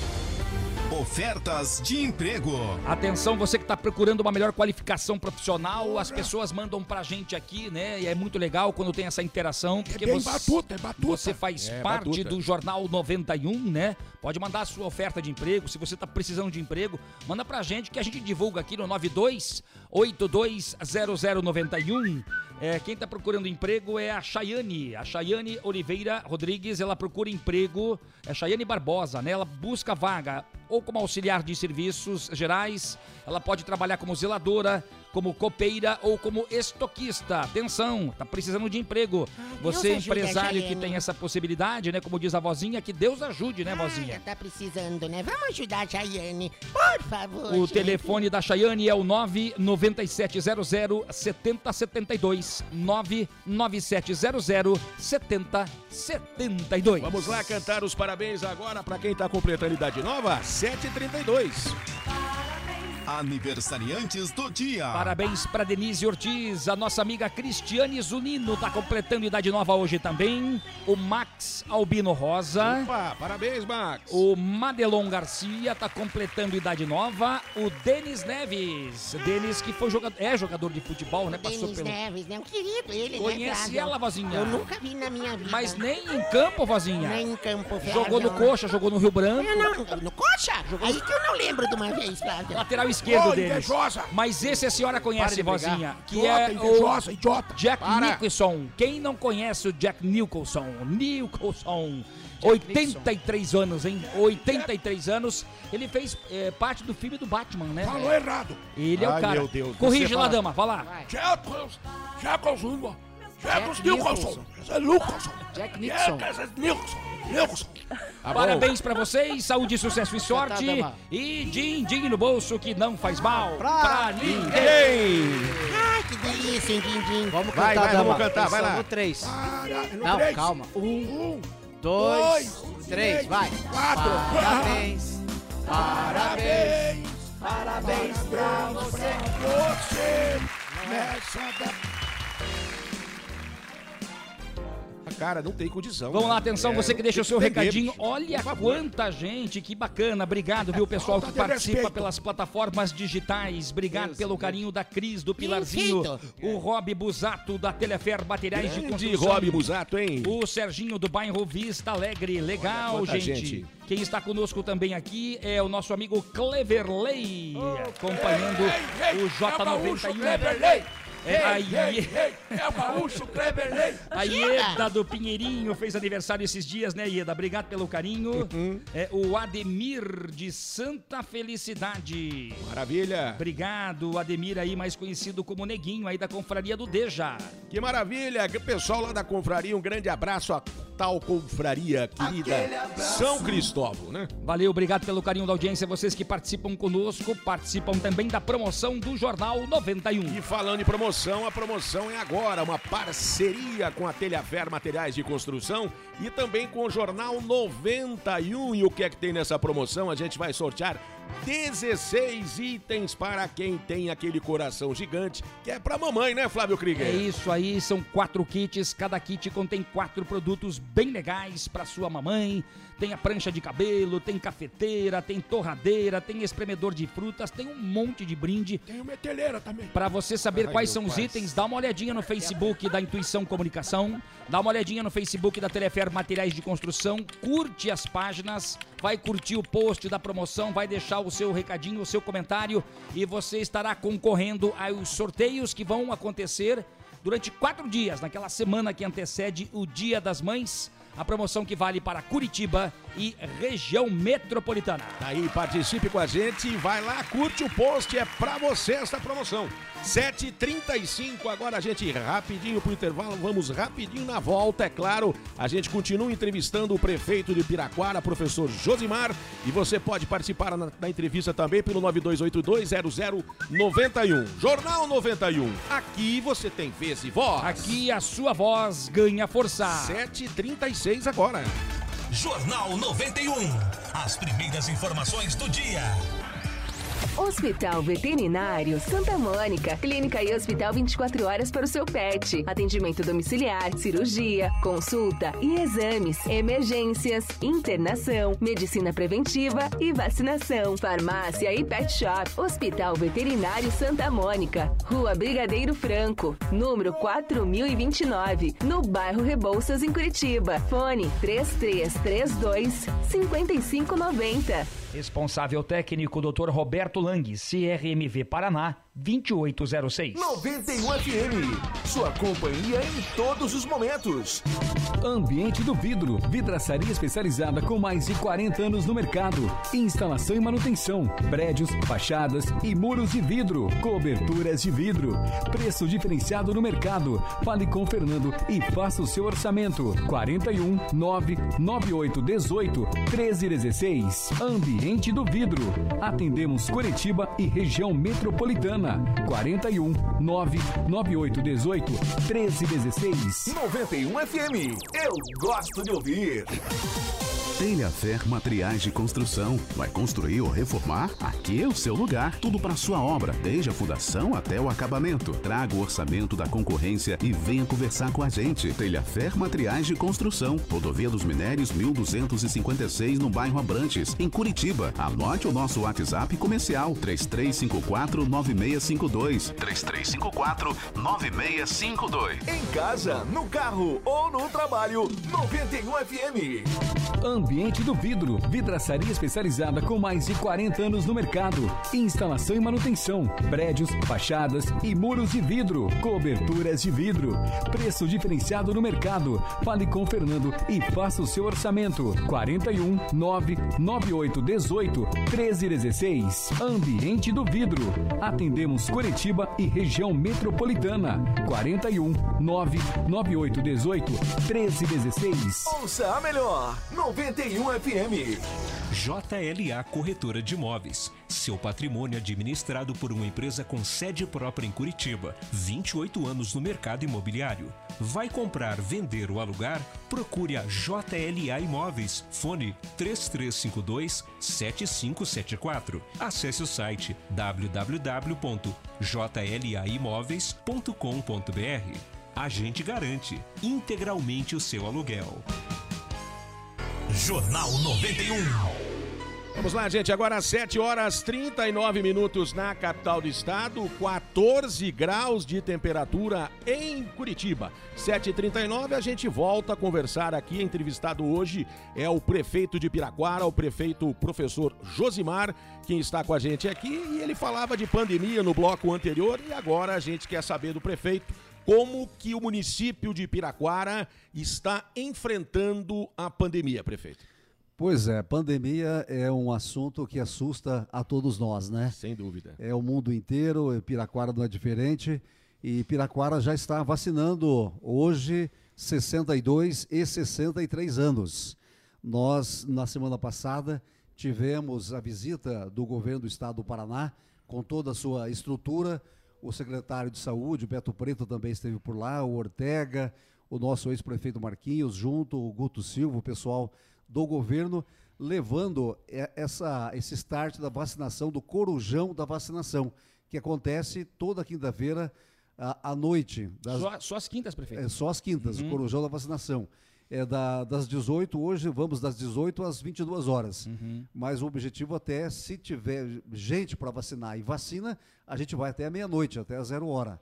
Ofertas de emprego. Atenção, você que está procurando uma melhor qualificação profissional, as pessoas mandam pra gente aqui, né? E é muito legal quando tem essa interação. Porque bem você, batuta, é batuta. Você faz É, parte batuta. do Jornal 91, né? Pode mandar a sua oferta de emprego. Se você está precisando de emprego, manda pra gente que a gente divulga aqui no 92 820091. É, quem está procurando emprego é a Chayane. A Chayane Oliveira Rodrigues, ela procura emprego. É Chayane Barbosa, né? Ela busca vaga ou como auxiliar de serviços gerais. Ela pode trabalhar como zeladora, como copeira ou como estoquista. Atenção, tá precisando de emprego. Você, Deus ajude a empresário que tem essa possibilidade, né? Como diz a vozinha, que Deus ajude, né, vozinha? Tá precisando, né? Vamos ajudar a Chayane, por favor. O gente. telefone da Chayane é o 99700 7072. 99700 7072. Vamos lá cantar os parabéns agora para quem tá completando idade nova. 7h32. Aniversariantes do dia. Parabéns para Denise Ortiz, a nossa amiga Cristiane Zunino tá completando idade nova hoje também. O Max Albino Rosa. Opa, parabéns, Max. O Madelon Garcia tá completando idade nova. O Denis Neves. Denis que foi jogador, é jogador de futebol, né? Passou Denis pelo. Neves, né? Um querido ele, Conhece né? ela, vozinha? Eu nunca vi na minha vida. Mas nem em campo, vozinha. Nem em campo, Flávio. Jogou no Coxa, jogou no Rio Branco. Eu não, no Coxa? Aí que eu não lembro de uma vez, Flávio. Lateral esquerdo Ô, deles. invejosa. Mas esse a senhora conhece, de vozinha. Que Idiota, é invejosa, o idiota. Jack Para. Nicholson. Quem não conhece o Jack Nicholson? Nicholson. 83 anos, hein? 83 anos. Ele fez é, parte do filme do Batman, né? Falou errado. Ele é o Ai, cara. meu Deus, Corrige lá, fala- dama. Vai lá. Jacobs, Jacobs Jack Nicholson. Nicholson. É Nicholson. Jack Nicholson. Jack Nicholson. Nicholson. Tá Parabéns pra vocês, saúde, sucesso e sorte. dama. E din-din no bolso que não faz mal Pra pra ninguém. Ai, que delícia, hein, Dindim. Vamos Vai, cantar, vai, dama. vamos cantar, vai lá. No três. Para, no Não, três. calma. Um, Um, dois, dois, três, vai. quatro. Parabéns. Parabéns. Parabéns pra você. Você nessa da... Cara, não tem condição. Vamos lá, né? atenção, É, você que deixa o seu que entender, recadinho. bicho. Olha quanta gente, que bacana. Obrigado, viu, pessoal que Falta de participa respeito. pelas plataformas digitais. Obrigado Deus, pelo Deus. carinho da Cris, do Pilarzinho, o Rob Busato da Telefer Materiais de Grande Construção. Rob Busato, hein? O Serginho do bairro Vista Alegre. Legal, quanta gente. gente. Quem está conosco também aqui é o nosso amigo Cleverley, acompanhando Ei, ei, o é o gaúcho, J91. Cleverley. É, aí, Ei, ei, é o gaúcho Kleber Ney. a Ieda do Pinheirinho fez aniversário esses dias, né, Ieda? Obrigado pelo carinho. É o Ademir de Santa Felicidade. Maravilha. Obrigado, Ademir aí, mais conhecido como Neguinho aí da Confraria do Deja. Que maravilha! Que pessoal lá da confraria, um grande abraço a tal confraria querida São Cristóvão, né? Valeu, obrigado pelo carinho da audiência. Vocês que participam conosco, participam também da promoção do Jornal 91. E falando em promoção, a promoção é agora, uma parceria com a Telhafer Materiais de Construção e também com o Jornal 91. E o que é que tem nessa promoção? A gente vai sortear 16 itens para quem tem aquele coração gigante, que é pra mamãe, né, Flávio Krieger? É isso aí, são quatro kits. Cada kit contém quatro produtos bem legais para sua mamãe. Tem a prancha de cabelo, tem cafeteira, tem torradeira, tem espremedor de frutas, tem um monte de brinde. Tem uma meteleira também. Para você saber Ai, quais são os itens, dá uma olhadinha no Facebook da Intuição Comunicação, dá uma olhadinha no Facebook da Telefer Materiais de Construção, curte as páginas, vai curtir o post da promoção, vai deixar o seu recadinho, o seu comentário e você estará concorrendo aos sorteios que vão acontecer durante quatro dias, naquela semana que antecede o Dia das Mães. A promoção que vale para Curitiba e região metropolitana. Tá aí, participe com a gente e vai lá, curte o post, é pra você essa promoção. 7h35, agora a gente rapidinho pro intervalo, vamos rapidinho na volta, é claro. A gente continua entrevistando o prefeito de Piraquara, professor Josimar, e você pode participar na, na entrevista também pelo 92820091. Jornal 91, aqui você tem vez e voz. Aqui a sua voz ganha força. 7h36 agora. Jornal 91. As primeiras informações do dia. Hospital Veterinário Santa Mônica. Clínica e hospital 24 horas para o seu pet. Atendimento domiciliar, cirurgia, consulta e exames, emergências, internação, medicina preventiva e vacinação. Farmácia e pet shop. Hospital Veterinário Santa Mônica. Rua Brigadeiro Franco, número 4029, no bairro Rebouças, em Curitiba. Fone 3332 5590. Responsável técnico Dr. Roberto Lang, CRMV Paraná, 2806. 91 FM. Sua companhia em todos os momentos. Ambiente do Vidro, vidraçaria especializada com mais de 40 anos no mercado. Instalação e manutenção, prédios, fachadas e muros de vidro, coberturas de vidro. Preço diferenciado no mercado. Fale com o Fernando e faça o seu orçamento. 41 998 18 1316. Ambiente do Vidro. Atendemos Curitiba e região metropolitana. 41 998 18 1316. 91 FM. Eu gosto de ouvir. Telhafer Materiais de Construção. Vai construir ou reformar? Aqui é o seu lugar. Tudo para sua obra, desde a fundação até o acabamento. Traga o orçamento da concorrência e venha conversar com a gente. Telhafer Materiais de Construção. Rodovia dos Minérios 1256 no bairro Abrantes, em Curitiba. Anote o nosso WhatsApp comercial 3354 9652. 3354 9652. Em casa, no carro ou no trabalho. 91 FM. Ambiente do Vidro, vidraçaria especializada com mais de 40 anos no mercado. Instalação e manutenção, prédios, fachadas e muros de vidro, coberturas de vidro. Preço diferenciado no mercado. Fale com o Fernando e faça o seu orçamento. 41 998 18 1316. Ambiente do Vidro. Atendemos Curitiba e região metropolitana. 41 998 18 1316. Ouça a melhor. 91 FM. JLA Corretora de Imóveis. Seu patrimônio administrado por uma empresa com sede própria em Curitiba. 28 anos no mercado imobiliário. Vai comprar, vender ou alugar? Procure a JLA Imóveis. Fone 3352 7574. Acesse o site www.jlaimóveis.com.br. A gente garante integralmente o seu aluguel. Jornal 91. Vamos lá, gente. Agora às 7 horas 39 minutos na capital do estado, 14 graus de temperatura em Curitiba. 7h39, a gente volta a conversar aqui. Entrevistado hoje é o prefeito de Piraquara, o prefeito professor Josimar, quem está com a gente aqui. E ele falava de pandemia no bloco anterior e agora a gente quer saber do prefeito como que o município de Piraquara está enfrentando a pandemia, prefeito. Pois é, pandemia é um assunto que assusta a todos nós, né? Sem dúvida. É o mundo inteiro, Piraquara não é diferente. E Piraquara já está vacinando hoje 62 e 63 anos. Nós, na semana passada, tivemos a visita do governo do estado do Paraná, com toda a sua estrutura. O secretário de saúde, Beto Preto, também esteve por lá, o Ortega, o nosso ex-prefeito Marquinhos, junto, o Guto Silva, o pessoal do governo levando essa, esse start da vacinação, do corujão da vacinação, que acontece toda quinta-feira à, noite. Das, só, só, as quintas, prefeito? É, só as quintas, uhum. o corujão da vacinação. É da, das 18, hoje vamos das 18 às 22 horas. Uhum. Mas o objetivo até, se tiver gente para vacinar e vacina, a gente vai até a meia-noite, até a zero hora.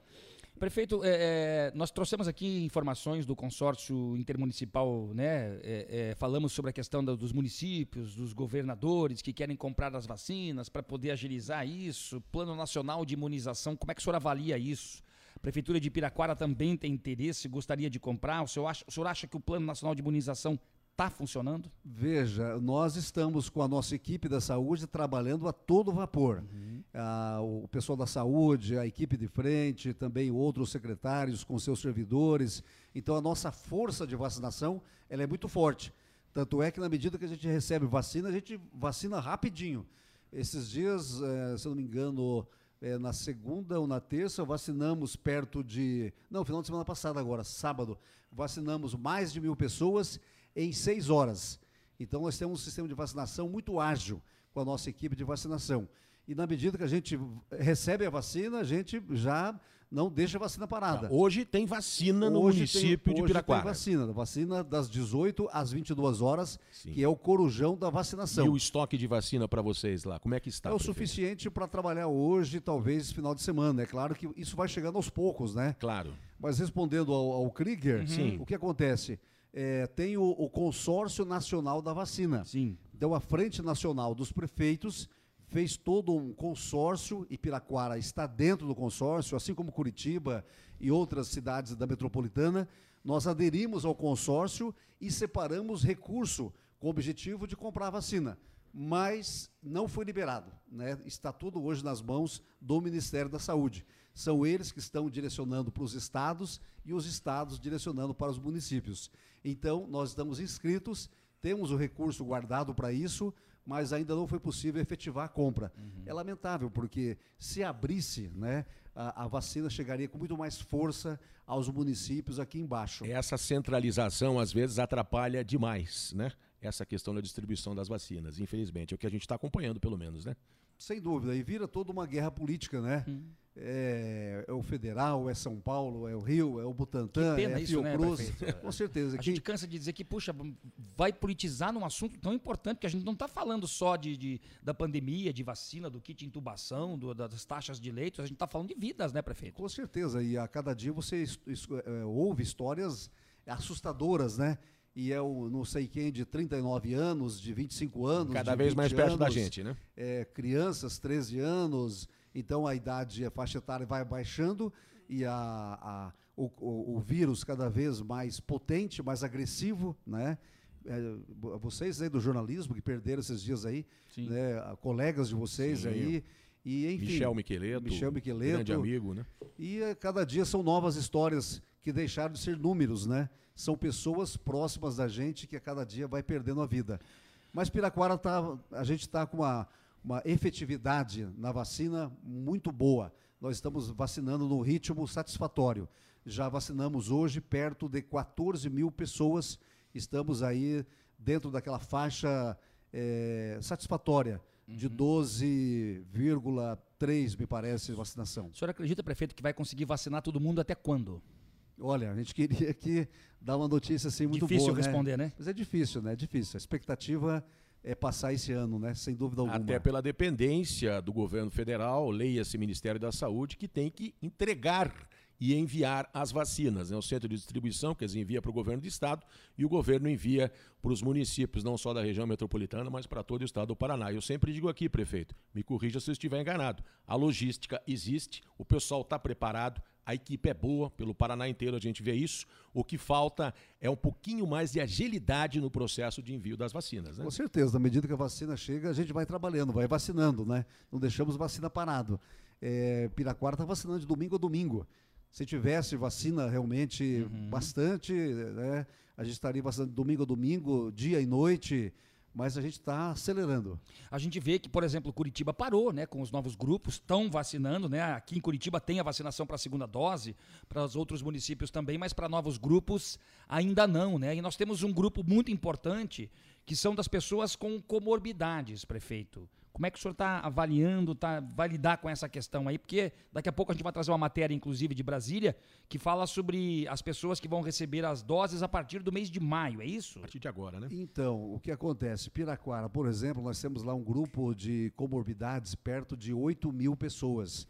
Prefeito, é, é, nós trouxemos aqui informações do consórcio intermunicipal, né? É, é falamos sobre a questão da, dos municípios, dos governadores que querem comprar as vacinas para poder agilizar isso, plano nacional de imunização, como é que o senhor avalia isso? A Prefeitura de Piraquara também tem interesse, gostaria de comprar. O senhor acha, o senhor acha que o Plano Nacional de Imunização está funcionando? Veja, nós estamos com a nossa equipe da saúde trabalhando a todo vapor. Uhum. Ah, o pessoal da saúde, a equipe de frente, também outros secretários com seus servidores. Então a nossa força de vacinação ela é muito forte. Tanto é que na medida que a gente recebe vacina, a gente vacina rapidinho. Esses dias, eh, se eu não me engano, eh, na segunda ou na terça, vacinamos perto de. Não, final de semana passada agora, sábado, vacinamos mais de mil pessoas em seis horas. Então, nós temos um sistema de vacinação muito ágil com a nossa equipe de vacinação. E na medida que a gente recebe a vacina, a gente já não deixa a vacina parada. Hoje tem vacina no hoje município tem, de Piraquara. Hoje tem vacina, vacina das 18 às 22 horas, Sim. que é o corujão da vacinação. E o estoque de vacina para vocês lá, como é que está? É o prefeito? suficiente para trabalhar hoje, talvez final de semana. É claro que isso vai chegando aos poucos, né? Claro. Mas respondendo ao, ao Krieger, uhum. o que acontece? é, tem o, o, Consórcio Nacional da Vacina. Sim. Então, a Frente Nacional dos Prefeitos fez todo um consórcio, e Piraquara está dentro do consórcio, assim como Curitiba e outras cidades da metropolitana. Nós aderimos ao consórcio e separamos recurso com o objetivo de comprar vacina. Mas não foi liberado. Né? Está tudo hoje nas mãos do Ministério da Saúde. São eles que estão direcionando para os estados e os estados direcionando para os municípios. Então, nós estamos inscritos, temos o recurso guardado para isso, mas ainda não foi possível efetivar a compra. Uhum. É lamentável, porque se abrisse, né, a, a, vacina chegaria com muito mais força aos municípios aqui embaixo. Essa centralização, às vezes, atrapalha demais, né? Essa questão da distribuição das vacinas, infelizmente. É o que a gente está acompanhando, pelo menos, né? Sem dúvida. E vira toda uma guerra política, né? Uhum é, é, o Federal, é São Paulo, é o Rio, é o Butantã, é a isso, Fiocruz. Né, Com certeza. A que... gente cansa de dizer que, puxa, vai politizar num assunto tão importante, que a gente não está falando só de, de, da pandemia, de vacina, do kit intubação, do, das taxas de leitos, a gente está falando de vidas, né, prefeito? Com certeza. E a cada dia você é, ouve histórias assustadoras, né? e é o não sei quem de 39 anos, de 25 anos. Cada vez mais anos, perto da gente, né? É, crianças, 13 anos, então a idade, a faixa etária vai baixando e a, a o, o, o, vírus cada vez mais potente, mais agressivo, né? É, vocês aí do jornalismo que perderam esses dias aí, né? colegas de vocês Sim. aí. E, enfim, Michel Miqueleto, Michel Miqueleto, grande amigo, né? E a cada dia são novas histórias que deixaram de ser números, né? São pessoas próximas da gente que a cada dia vai perdendo a vida. Mas Piraquara tá, a gente está com uma, uma efetividade na vacina muito boa. Nós estamos vacinando no ritmo satisfatório. Já vacinamos hoje perto de 14 mil pessoas. Estamos aí dentro daquela faixa é, satisfatória de 12,3, uhum. me parece, vacinação. O senhor acredita, prefeito, que vai conseguir vacinar todo mundo até quando? Olha, a gente queria que dar uma notícia assim muito difícil boa. Difícil responder, né? Mas é difícil, né? É difícil. A expectativa é, passar esse ano, né? Sem dúvida alguma. Até pela dependência do governo federal, leia-se Ministério da Saúde, que tem que entregar e enviar as vacinas. Né? O centro de distribuição, que eles envia para o governo do estado, e o governo envia para os municípios, não só da região metropolitana, mas para todo o estado do Paraná. Eu sempre digo aqui, prefeito, me corrija se eu estiver enganado. A logística existe, o pessoal está preparado, a equipe é boa, pelo Paraná inteiro a gente vê isso. O que falta é um pouquinho mais de agilidade no processo de envio das vacinas. Né? Com certeza, na medida que a vacina chega, a gente vai trabalhando, vai vacinando, né? Não deixamos vacina parado. É, Piraquara está vacinando de domingo a domingo. Se tivesse vacina realmente Uhum. bastante, né, a gente estaria vacinando domingo a domingo, dia e noite, mas a gente está acelerando. A gente vê que, por exemplo, Curitiba parou, né, com os novos grupos, estão vacinando, né? Aqui em Curitiba tem a vacinação para a segunda dose, para os outros municípios também, mas para novos grupos ainda não, né? E nós temos um grupo muito importante que são das pessoas com comorbidades, prefeito. Como é que o senhor está avaliando, tá, vai lidar com essa questão aí? Porque daqui a pouco a gente vai trazer uma matéria, inclusive, de Brasília, que fala sobre as pessoas que vão receber as doses a partir do mês de maio, é isso? A partir de agora, né? Então, o que acontece? Piraquara, por exemplo, nós temos lá um grupo de comorbidades perto de 8 mil pessoas.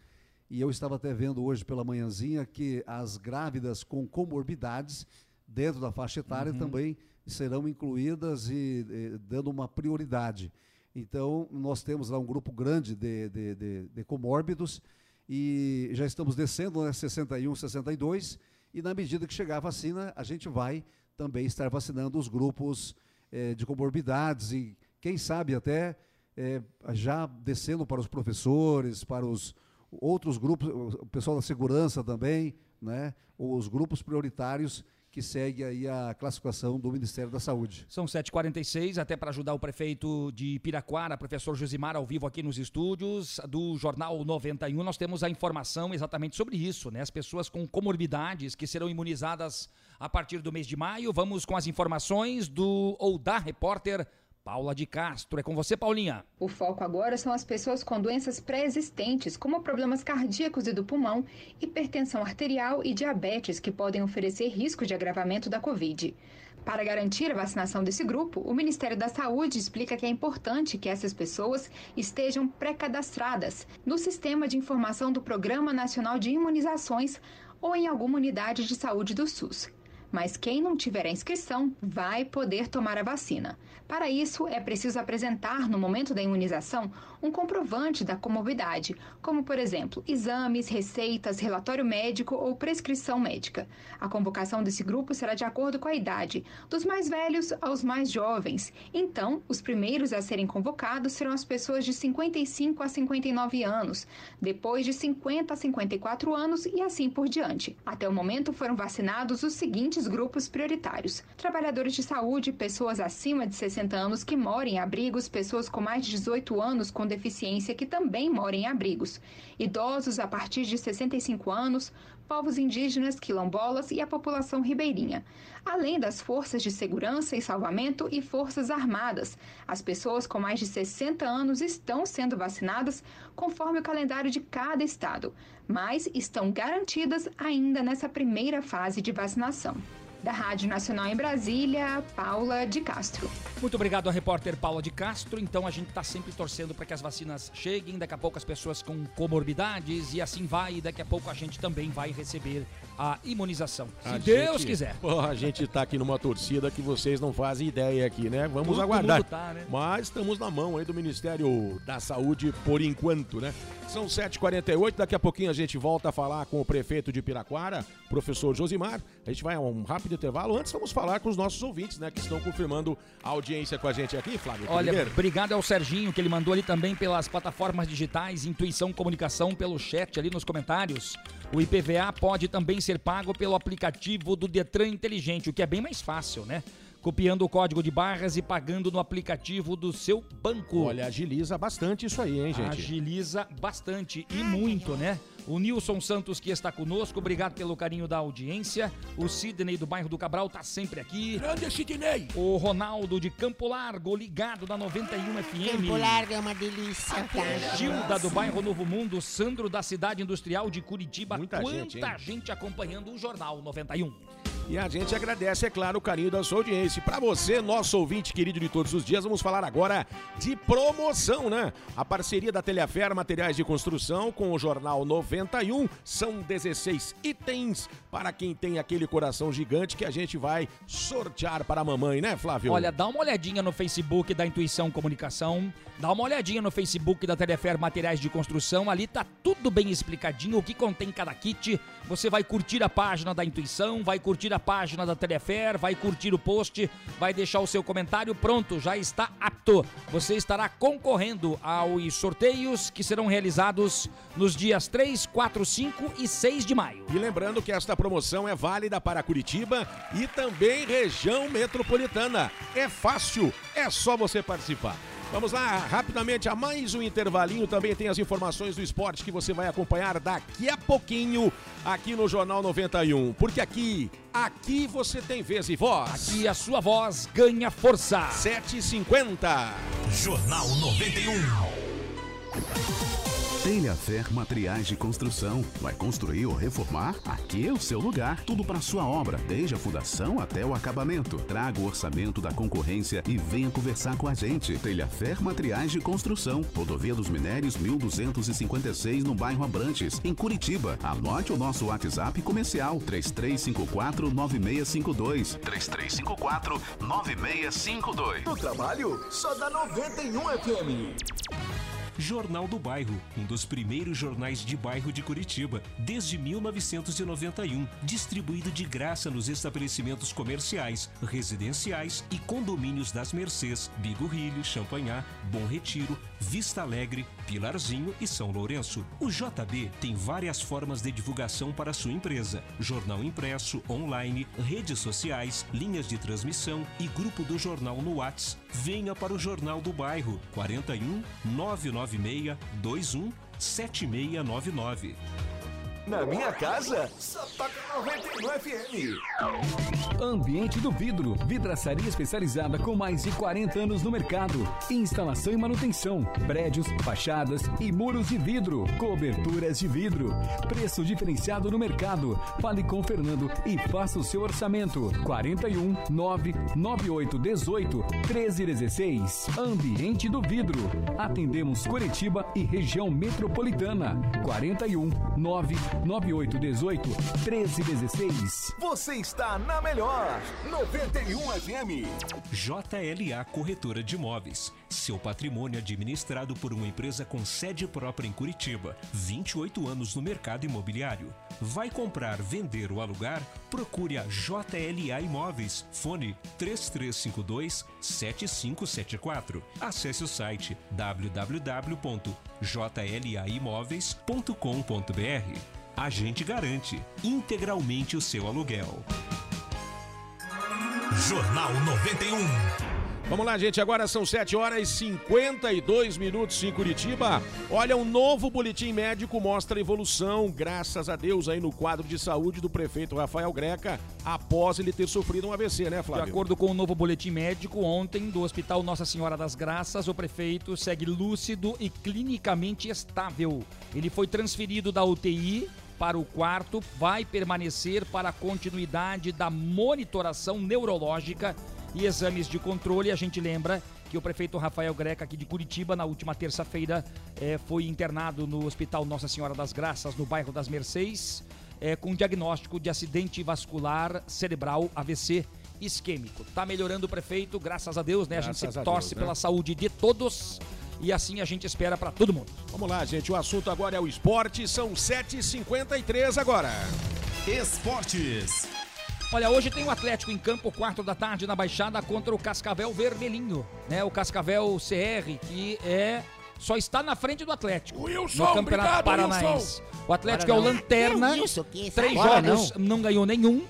E eu estava até vendo hoje pela manhãzinha que as grávidas com comorbidades, dentro da faixa etária, Uhum. também serão incluídas e, eh, dando uma prioridade. Então, nós temos lá um grupo grande de, de, de, de comórbidos e já estamos descendo, né, 61, 62, e na medida que chegar a vacina, a gente vai também estar vacinando os grupos eh, de comorbidades e, quem sabe, até eh, já descendo para os professores, para os outros grupos, o pessoal da segurança também, né, os grupos prioritários que segue aí a classificação do Ministério da Saúde. São 7h46, até para ajudar o prefeito de Piraquara, professor Josimar, ao vivo aqui nos estúdios do Jornal 91. Nós temos a informação exatamente sobre isso, né? As pessoas com comorbidades que serão imunizadas a partir do mês de maio. Vamos com as informações do ou da repórter Paula de Castro. É com você, Paulinha. O foco agora são as pessoas com doenças pré-existentes, como problemas cardíacos e do pulmão, hipertensão arterial e diabetes, que podem oferecer risco de agravamento da Covid. Para garantir a vacinação desse grupo, o Ministério da Saúde explica que é importante que essas pessoas estejam pré-cadastradas no Sistema de Informação do Programa Nacional de Imunizações ou em alguma unidade de saúde do SUS. Mas quem não tiver a inscrição vai poder tomar a vacina. Para isso, é preciso apresentar, no momento da imunização, um comprovante da comorbidade, como, por exemplo, exames, receitas, relatório médico ou prescrição médica. A convocação desse grupo será de acordo com a idade, dos mais velhos aos mais jovens. Então, os primeiros a serem convocados serão as pessoas de 55 a 59 anos, depois de 50 a 54 anos e assim por diante. Até o momento foram vacinados os seguintes grupos prioritários: trabalhadores de saúde, pessoas acima de 60 anos que moram em abrigos, pessoas com mais de 18 anos com deficiência que também moram em abrigos, idosos a partir de 65 anos, povos indígenas, quilombolas e a população ribeirinha, além das forças de segurança e salvamento e forças armadas. As pessoas com mais de 60 anos estão sendo vacinadas conforme o calendário de cada estado, mas estão garantidas ainda nessa primeira fase de vacinação. Da Rádio Nacional em Brasília, Paula de Castro. Muito obrigado à repórter Paula de Castro. Então a gente está sempre torcendo para que as vacinas cheguem, daqui a pouco as pessoas com comorbidades e assim vai. E daqui a pouco a gente também vai receber a imunização. Se A Deus gente- quiser. Pô, a gente tá aqui numa torcida que vocês não fazem ideia aqui, né? Vamos Todo aguardar. tá, né? Mas estamos na mão aí do Ministério da Saúde por enquanto, né? São 7h48, daqui a pouquinho a gente volta a falar com o prefeito de Piraquara, professor Josimar. A gente vai a um rápido intervalo. Antes vamos falar com os nossos ouvintes, né? Que estão confirmando a audiência com a gente aqui, Flávio. Olha, Trigueiro. obrigado ao Serginho, que ele mandou ali também pelas plataformas digitais, Intuição Comunicação, pelo chat ali nos comentários. O IPVA pode também ser pago pelo aplicativo do Detran Inteligente, o que é bem mais fácil, né? Copiando o código de barras e pagando no aplicativo do seu banco. Olha, agiliza bastante isso aí, hein, gente? Agiliza bastante e muito, né? O Nilson Santos que está conosco, obrigado pelo carinho da audiência. O Sidney do bairro do Cabral tá sempre aqui. Grande Sidney! O Ronaldo de Campo Largo, ligado da 91 FM. Campo Largo é uma delícia, tá? Gilda do bairro Novo Mundo, Sandro da cidade industrial de Curitiba. Muita Quanta gente, gente acompanhando o Jornal 91. E a gente agradece, é claro, o carinho da sua audiência. Para você, nosso ouvinte querido de todos os dias, vamos falar agora de promoção, né? A parceria da Telhafer Materiais de Construção com o Jornal 91 são 16 itens para quem tem aquele coração gigante que a gente vai sortear para a mamãe, né, Flávio? Olha, dá uma olhadinha no Facebook da Intuição Comunicação, dá uma olhadinha no Facebook da Telefer Materiais de Construção, ali tá tudo bem explicadinho, o que contém cada kit. Você vai curtir a página da Intuição, vai curtir a página da Telefer, vai curtir o post, vai deixar o seu comentário, pronto, já está apto. Você estará concorrendo aos sorteios que serão realizados nos dias 3, 4, 5 e 6 de maio. E lembrando que esta promoção é válida para Curitiba e também região metropolitana. É fácil, é só você participar. Vamos lá, rapidamente, a mais um intervalinho. Também tem as informações do esporte que você vai acompanhar daqui a pouquinho aqui no Jornal 91. Porque aqui, aqui você tem vez e voz. Aqui a sua voz ganha força. 7h50. Jornal 91. Telhafer Materiais de Construção. Vai construir ou reformar? Aqui é o seu lugar. Tudo para sua obra, desde a fundação até o acabamento. Traga o orçamento da concorrência e venha conversar com a gente. Telhafer Materiais de Construção. Rodovia dos Minérios 1256 no bairro Abrantes, em Curitiba. Anote o nosso WhatsApp comercial 3354 9652. 3354 9652. No trabalho, só dá 91 FM. Jornal do Bairro, um dos primeiros jornais de bairro de Curitiba, desde 1991, distribuído de graça nos estabelecimentos comerciais, residenciais e condomínios das Mercês, Bigorrilho, Champanhar, Bom Retiro, Vista Alegre, Pilarzinho e São Lourenço. O JB tem várias formas de divulgação para sua empresa: jornal impresso, online, redes sociais, linhas de transmissão e grupo do jornal no Whats. Venha para o Jornal do Bairro 41 996 21 7699. Na minha casa, toca 91 FM. Ambiente do Vidro, vidraçaria especializada com mais de 40 anos no mercado. Instalação e manutenção, prédios, fachadas e muros de vidro, coberturas de vidro. Preço diferenciado no mercado. Fale com Fernando e faça o seu orçamento. 41 998 18 1316. Ambiente do Vidro. Atendemos Curitiba e região metropolitana. 41 99818 1316. Você está na melhor 91 FM. JLA Corretora de Imóveis. Seu patrimônio administrado por uma empresa com sede própria em Curitiba. 28 anos no mercado imobiliário. Vai comprar, vender ou alugar? Procure a JLA Imóveis. Fone 3352 7574. Acesse o site www.jlaimóveis.com.br. A gente garante integralmente o seu aluguel. Jornal 91. Vamos lá, gente. Agora são 7 horas e 52 minutos em Curitiba. Olha, um novo boletim médico mostra evolução, graças a Deus, aí no quadro de saúde do prefeito Rafael Greca, após ele ter sofrido um AVC, né, Flávio? De acordo com o novo boletim médico, ontem, do Hospital Nossa Senhora das Graças, o prefeito segue lúcido e clinicamente estável. Ele foi transferido da UTI para o quarto, vai permanecer para a continuidade da monitoração neurológica e exames de controle. A gente lembra que o prefeito Rafael Greca, aqui de Curitiba, na última terça-feira, eh, foi internado no Hospital Nossa Senhora das Graças, no bairro das Mercês, eh, com diagnóstico de acidente vascular cerebral AVC isquêmico. Tá melhorando o prefeito, graças a Deus, né? a gente Graças sempre a torce Deus, né? pela saúde de todos e assim a gente espera para todo mundo. Vamos lá, gente. O assunto agora é o esporte. São 7h53 agora. Esportes. Olha, hoje tem o Atlético em campo, quarto da tarde, na Baixada, contra o Cascavel Vermelhinho, né? O Cascavel CR, que é só está na frente do Atlético Wilson, no Campeonato obrigado, Paranaense. Wilson. O Atlético Agora é o não. lanterna, Que isso, que isso? três Agora jogos não. ganhou nenhum.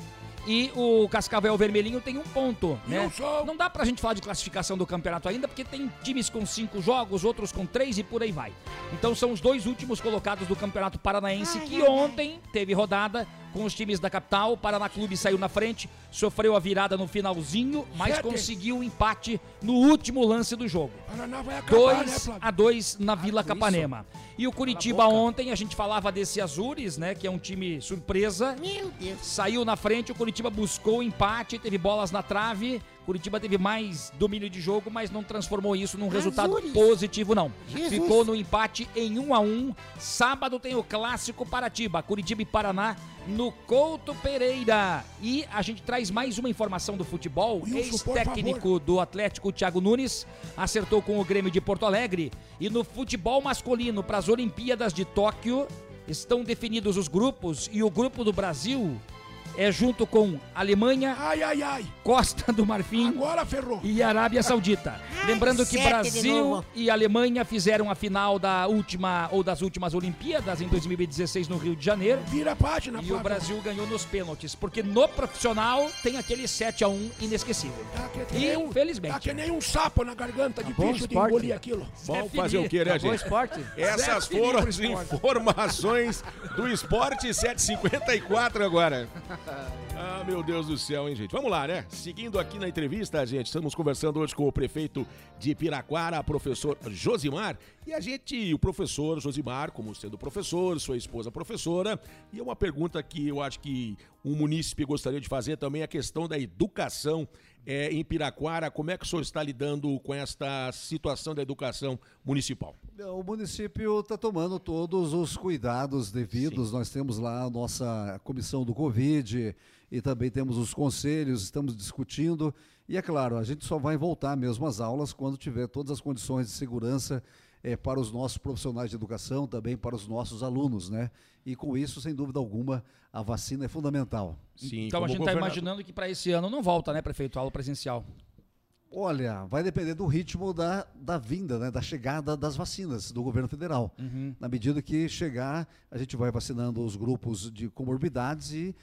E o Cascavel Vermelhinho tem um ponto, né? Wilson. Não dá pra gente falar de classificação do campeonato ainda, porque tem times com cinco jogos, outros com três e por aí vai. Então são os dois últimos colocados do Campeonato Paranaense, que ontem teve rodada. Com os times da capital. O Paraná Clube saiu na frente, sofreu a virada no finalzinho, mas Sete. conseguiu o empate no último lance do jogo. Paraná vai acabar, né, 2 Flávio? a 2 na Vila Capanema. E o Curitiba ontem, a gente falava desse Azures, né, que é um time surpresa. Meu Deus. Saiu na frente, o Curitiba buscou o empate, teve bolas na trave. Curitiba teve mais domínio de jogo, mas não transformou isso num resultado positivo, não. Jesus. Ficou no empate em 1 a 1 Sábado tem o clássico Paratiba, Curitiba e Paraná no Couto Pereira. E a gente traz mais uma informação do futebol. Ex-técnico do Atlético, Thiago Nunes, acertou com o Grêmio de Porto Alegre. E no futebol masculino, para as Olimpíadas de Tóquio, estão definidos os grupos. E o grupo do Brasil é junto com Alemanha, Ai, ai, ai. Costa do Marfim Agora ferrou. e Arábia Saudita. Lembrando que de Brasil e Alemanha fizeram a final da última ou das últimas Olimpíadas em 2016 no Rio de Janeiro. Vira a página, E o. Brasil ganhou nos pênaltis, porque no profissional tem aquele 7 a 1 inesquecível. Tá que, um, Infelizmente. tá que nem um sapo na garganta, difícil de esporte. engolir aquilo. Bom fazer o que, né, o gente? esporte? Essas foram as informações do Esporte 754 agora. Ah, meu Deus do céu, hein, gente? Vamos lá, né? Seguindo aqui na entrevista, gente, estamos conversando hoje com o prefeito de Piraquara, professor Josimar. E a gente, o professor Josimar, como sendo professor, sua esposa professora, e é uma pergunta que eu acho que um munícipe gostaria de fazer também, a questão da educação é, em Piraquara. Como é que o senhor está lidando com esta situação da educação municipal? O município está tomando todos os cuidados devidos. Nós temos lá a nossa comissão do Covid e também temos os conselhos, estamos discutindo. E é claro, a gente só vai voltar mesmo às aulas quando tiver todas as condições de segurança eh, para os nossos profissionais de educação, também para os nossos alunos, né? E com isso, sem dúvida alguma, a vacina é fundamental. Sim, Então a gente está imaginando que para esse ano não volta, né, prefeito, a aula presencial. Olha, vai depender do ritmo da, da vinda, né, da chegada das vacinas do governo federal. Na medida que chegar, a gente vai vacinando os grupos de comorbidades e,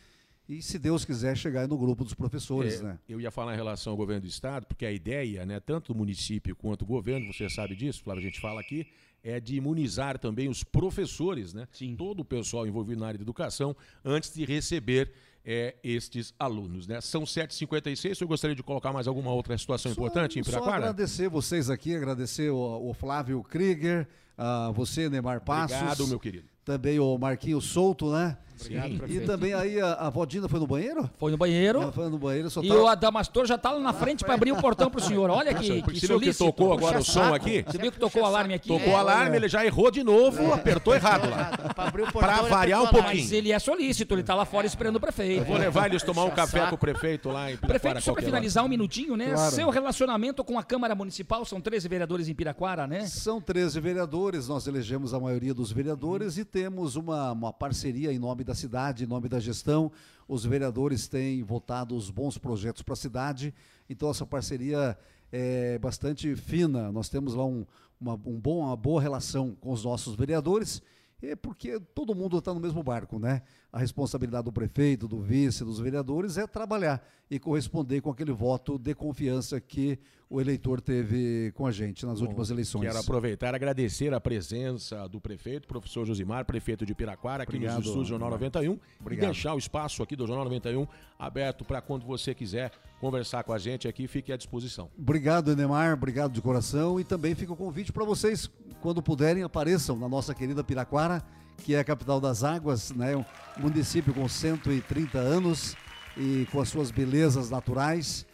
e se Deus quiser, chegar no grupo dos professores, É, né? Eu ia falar em relação ao governo do estado, porque a ideia, né, tanto do município quanto do governo, você sabe disso, Flávio, a gente fala aqui, é de imunizar também os professores, né? Todo o pessoal envolvido na área de educação, antes de receber é, estes alunos, né? São 7h56, eu gostaria de colocar mais alguma outra situação importante em Só Piraquara? agradecer vocês aqui, agradecer o, o Flávio Krieger, a você, Neymar Passos. Obrigado, meu querido. Também o Marquinhos Souto, né? Obrigado, e prefeito. também aí a, a Vodina foi no banheiro? Foi no banheiro. Ela foi no banheiro, só E tá- o Adamastor já tá lá na frente para abrir o portão pro senhor. Olha que, que você viu que solícito. tocou agora o som saco. aqui? Você viu que tocou o alarme aqui? Tocou o alarme, ele já errou de novo, apertou errado lá. Pra abrir o Pra portão, variar um a Mas pouquinho. ele é solícito, ele tá lá fora esperando o prefeito. Eu vou levar eles tomar um café com o prefeito lá em Piraquara. Prefeito, só para qualquer hora. finalizar um minutinho, né? Claro. Seu relacionamento com a Câmara Municipal, são 13 vereadores em Piraquara, né? São 13 vereadores, nós elegemos a maioria dos vereadores e temos uma, uma parceria em nome da cidade, em nome da gestão. Os vereadores têm votado os bons projetos para a cidade, então essa parceria é bastante fina. Nós temos lá um, uma, um bom, uma boa relação com os nossos vereadores, é porque todo mundo está no mesmo barco, né? A responsabilidade do prefeito, do vice, dos vereadores é trabalhar e corresponder com aquele voto de confiança que o eleitor teve com a gente nas últimas eleições. Quero aproveitar e agradecer a presença do prefeito, professor Josimar, prefeito de Piraquara, aqui Obrigado, nos estúdios do Jornal 91. Obrigado. E deixar o espaço aqui do Jornal 91 aberto para quando você quiser conversar com a gente aqui, fique à disposição. Obrigado, Enemar, obrigado de coração. E também fica o convite para vocês, quando puderem, apareçam na nossa querida Piraquara, que é a capital das águas, né? um município com 130 anos e com as suas belezas naturais.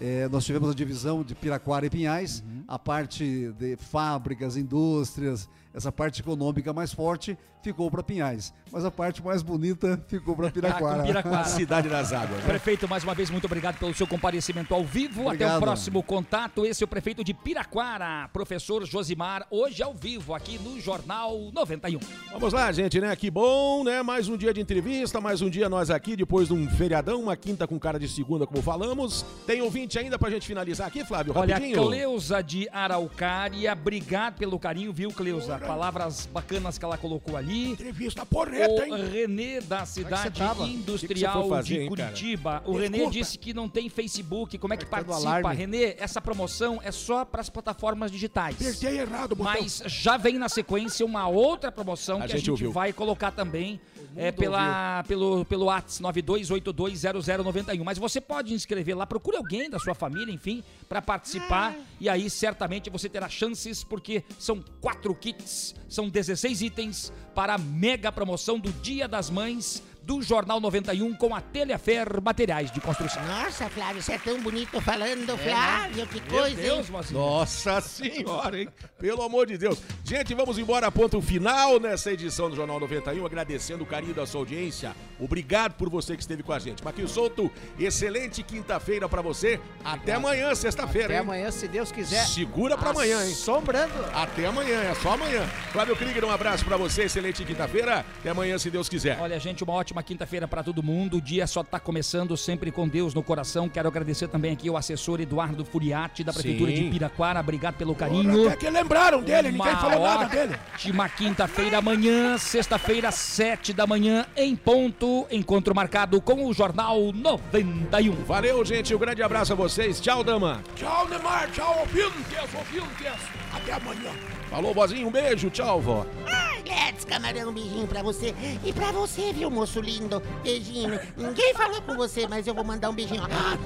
É, nós tivemos a divisão de Piraquara e Pinhais, a parte de fábricas, indústrias, essa parte econômica mais forte ficou para Pinhais, mas a parte mais bonita ficou para Piraquara. com Piraquara. Cidade das Águas. né? Prefeito, mais uma vez, muito obrigado pelo seu comparecimento ao vivo. Até o Obrigado. próximo contato. Esse é o prefeito de Piraquara, professor Josimar, hoje ao vivo, aqui no Jornal 91. Vamos lá, gente, né? Que bom, né? Mais um dia de entrevista, mais um dia nós aqui, depois de um feriadão, uma quinta com cara de segunda, como falamos. Tem ouvinte ainda pra gente finalizar aqui, Flávio? Olha, Rapidinho. Cleusa de Araucária, obrigado pelo carinho, viu, Cleusa? Palavras bacanas que ela colocou ali. Entrevista porreta, O hein? Renê da cidade tava? industrial fazer, de hein? Curitiba. O Renê Desculpa. disse que não tem Facebook. Como é que Apertando participa? alarme. Renê, essa promoção é só para as plataformas digitais. Apertei errado, botão. Mas já vem na sequência uma outra promoção A que a gente gente ouviu. vai colocar também é pela, pelo, pelo WhatsApp 92820091. Mas você pode inscrever lá, procure alguém da sua família, enfim, para participar. E aí certamente você terá chances, porque são quatro kits, são 16 itens para a mega promoção do Dia das Mães do Jornal 91 com a Telefer Materiais de Construção. Nossa, Flávio, você é tão bonito falando, É, Flávio, que Meu coisa, Deus, hein? Nossa senhora, hein? Pelo amor de Deus. Gente, vamos embora. Ponto final nessa edição do Jornal 91. Agradecendo o carinho da sua audiência. Obrigado por você que esteve com a gente. Marquinhos Souto, excelente quinta-feira pra você. Até amanhã, sexta-feira, Até hein? amanhã, se Deus quiser. Segura pra amanhã, hein? Assombrando. Até amanhã, é só amanhã. Flávio Krieger, um abraço pra você. Excelente quinta-feira. Até amanhã, se Deus quiser. Olha, gente, uma ótima quinta-feira para todo mundo. O dia só tá começando, sempre com Deus no coração. Quero agradecer também aqui o assessor Eduardo Furiati, da Prefeitura Sim. de Piraquara. Obrigado pelo carinho. Até que lembraram dele, ninguém Uma falou nada dele. Ótima quinta-feira amanhã, sexta-feira, sete da manhã, em ponto. Encontro marcado com o Jornal 91. Valeu, gente. Um grande abraço a vocês. Tchau, dama. Tchau, Neymar. Tchau, ouvintes, ouvintes. Até amanhã. Falou, vozinho. Um beijo. Tchau, vó. Ai, Let's, camarão, um beijinho pra você. E pra você, viu, moço lindo? Beijinho. Ninguém falou com você, mas eu vou mandar um beijinho. Ah,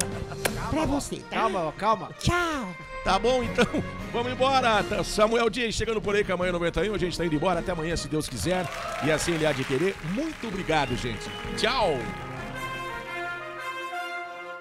pra você, tá? Calma, calma. Tchau. Tá bom, então, vamos embora. Tá Samuel Dias chegando por aí com a manhã 91. A gente tá indo embora até amanhã, se Deus quiser. E assim ele há de querer. Muito obrigado, gente. Tchau.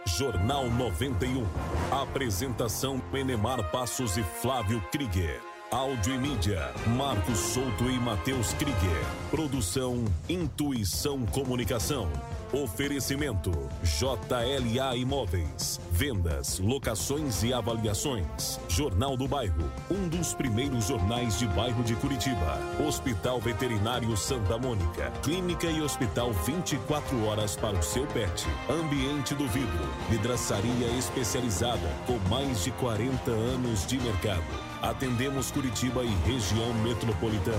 Jornal 91. Apresentação Penemar Passos e Flávio Krieger. Áudio e mídia, Marcos Souto e Matheus Krieger. Produção Intuição Comunicação. Oferecimento JLA Imóveis. Vendas, locações e avaliações. Jornal do Bairro, um dos primeiros jornais de bairro de Curitiba. Hospital Veterinário Santa Mônica. Clínica e hospital 24 horas para o seu pet. Ambiente do vidro. Vidraçaria especializada com mais de 40 anos de mercado. Atendemos Curitiba e região metropolitana.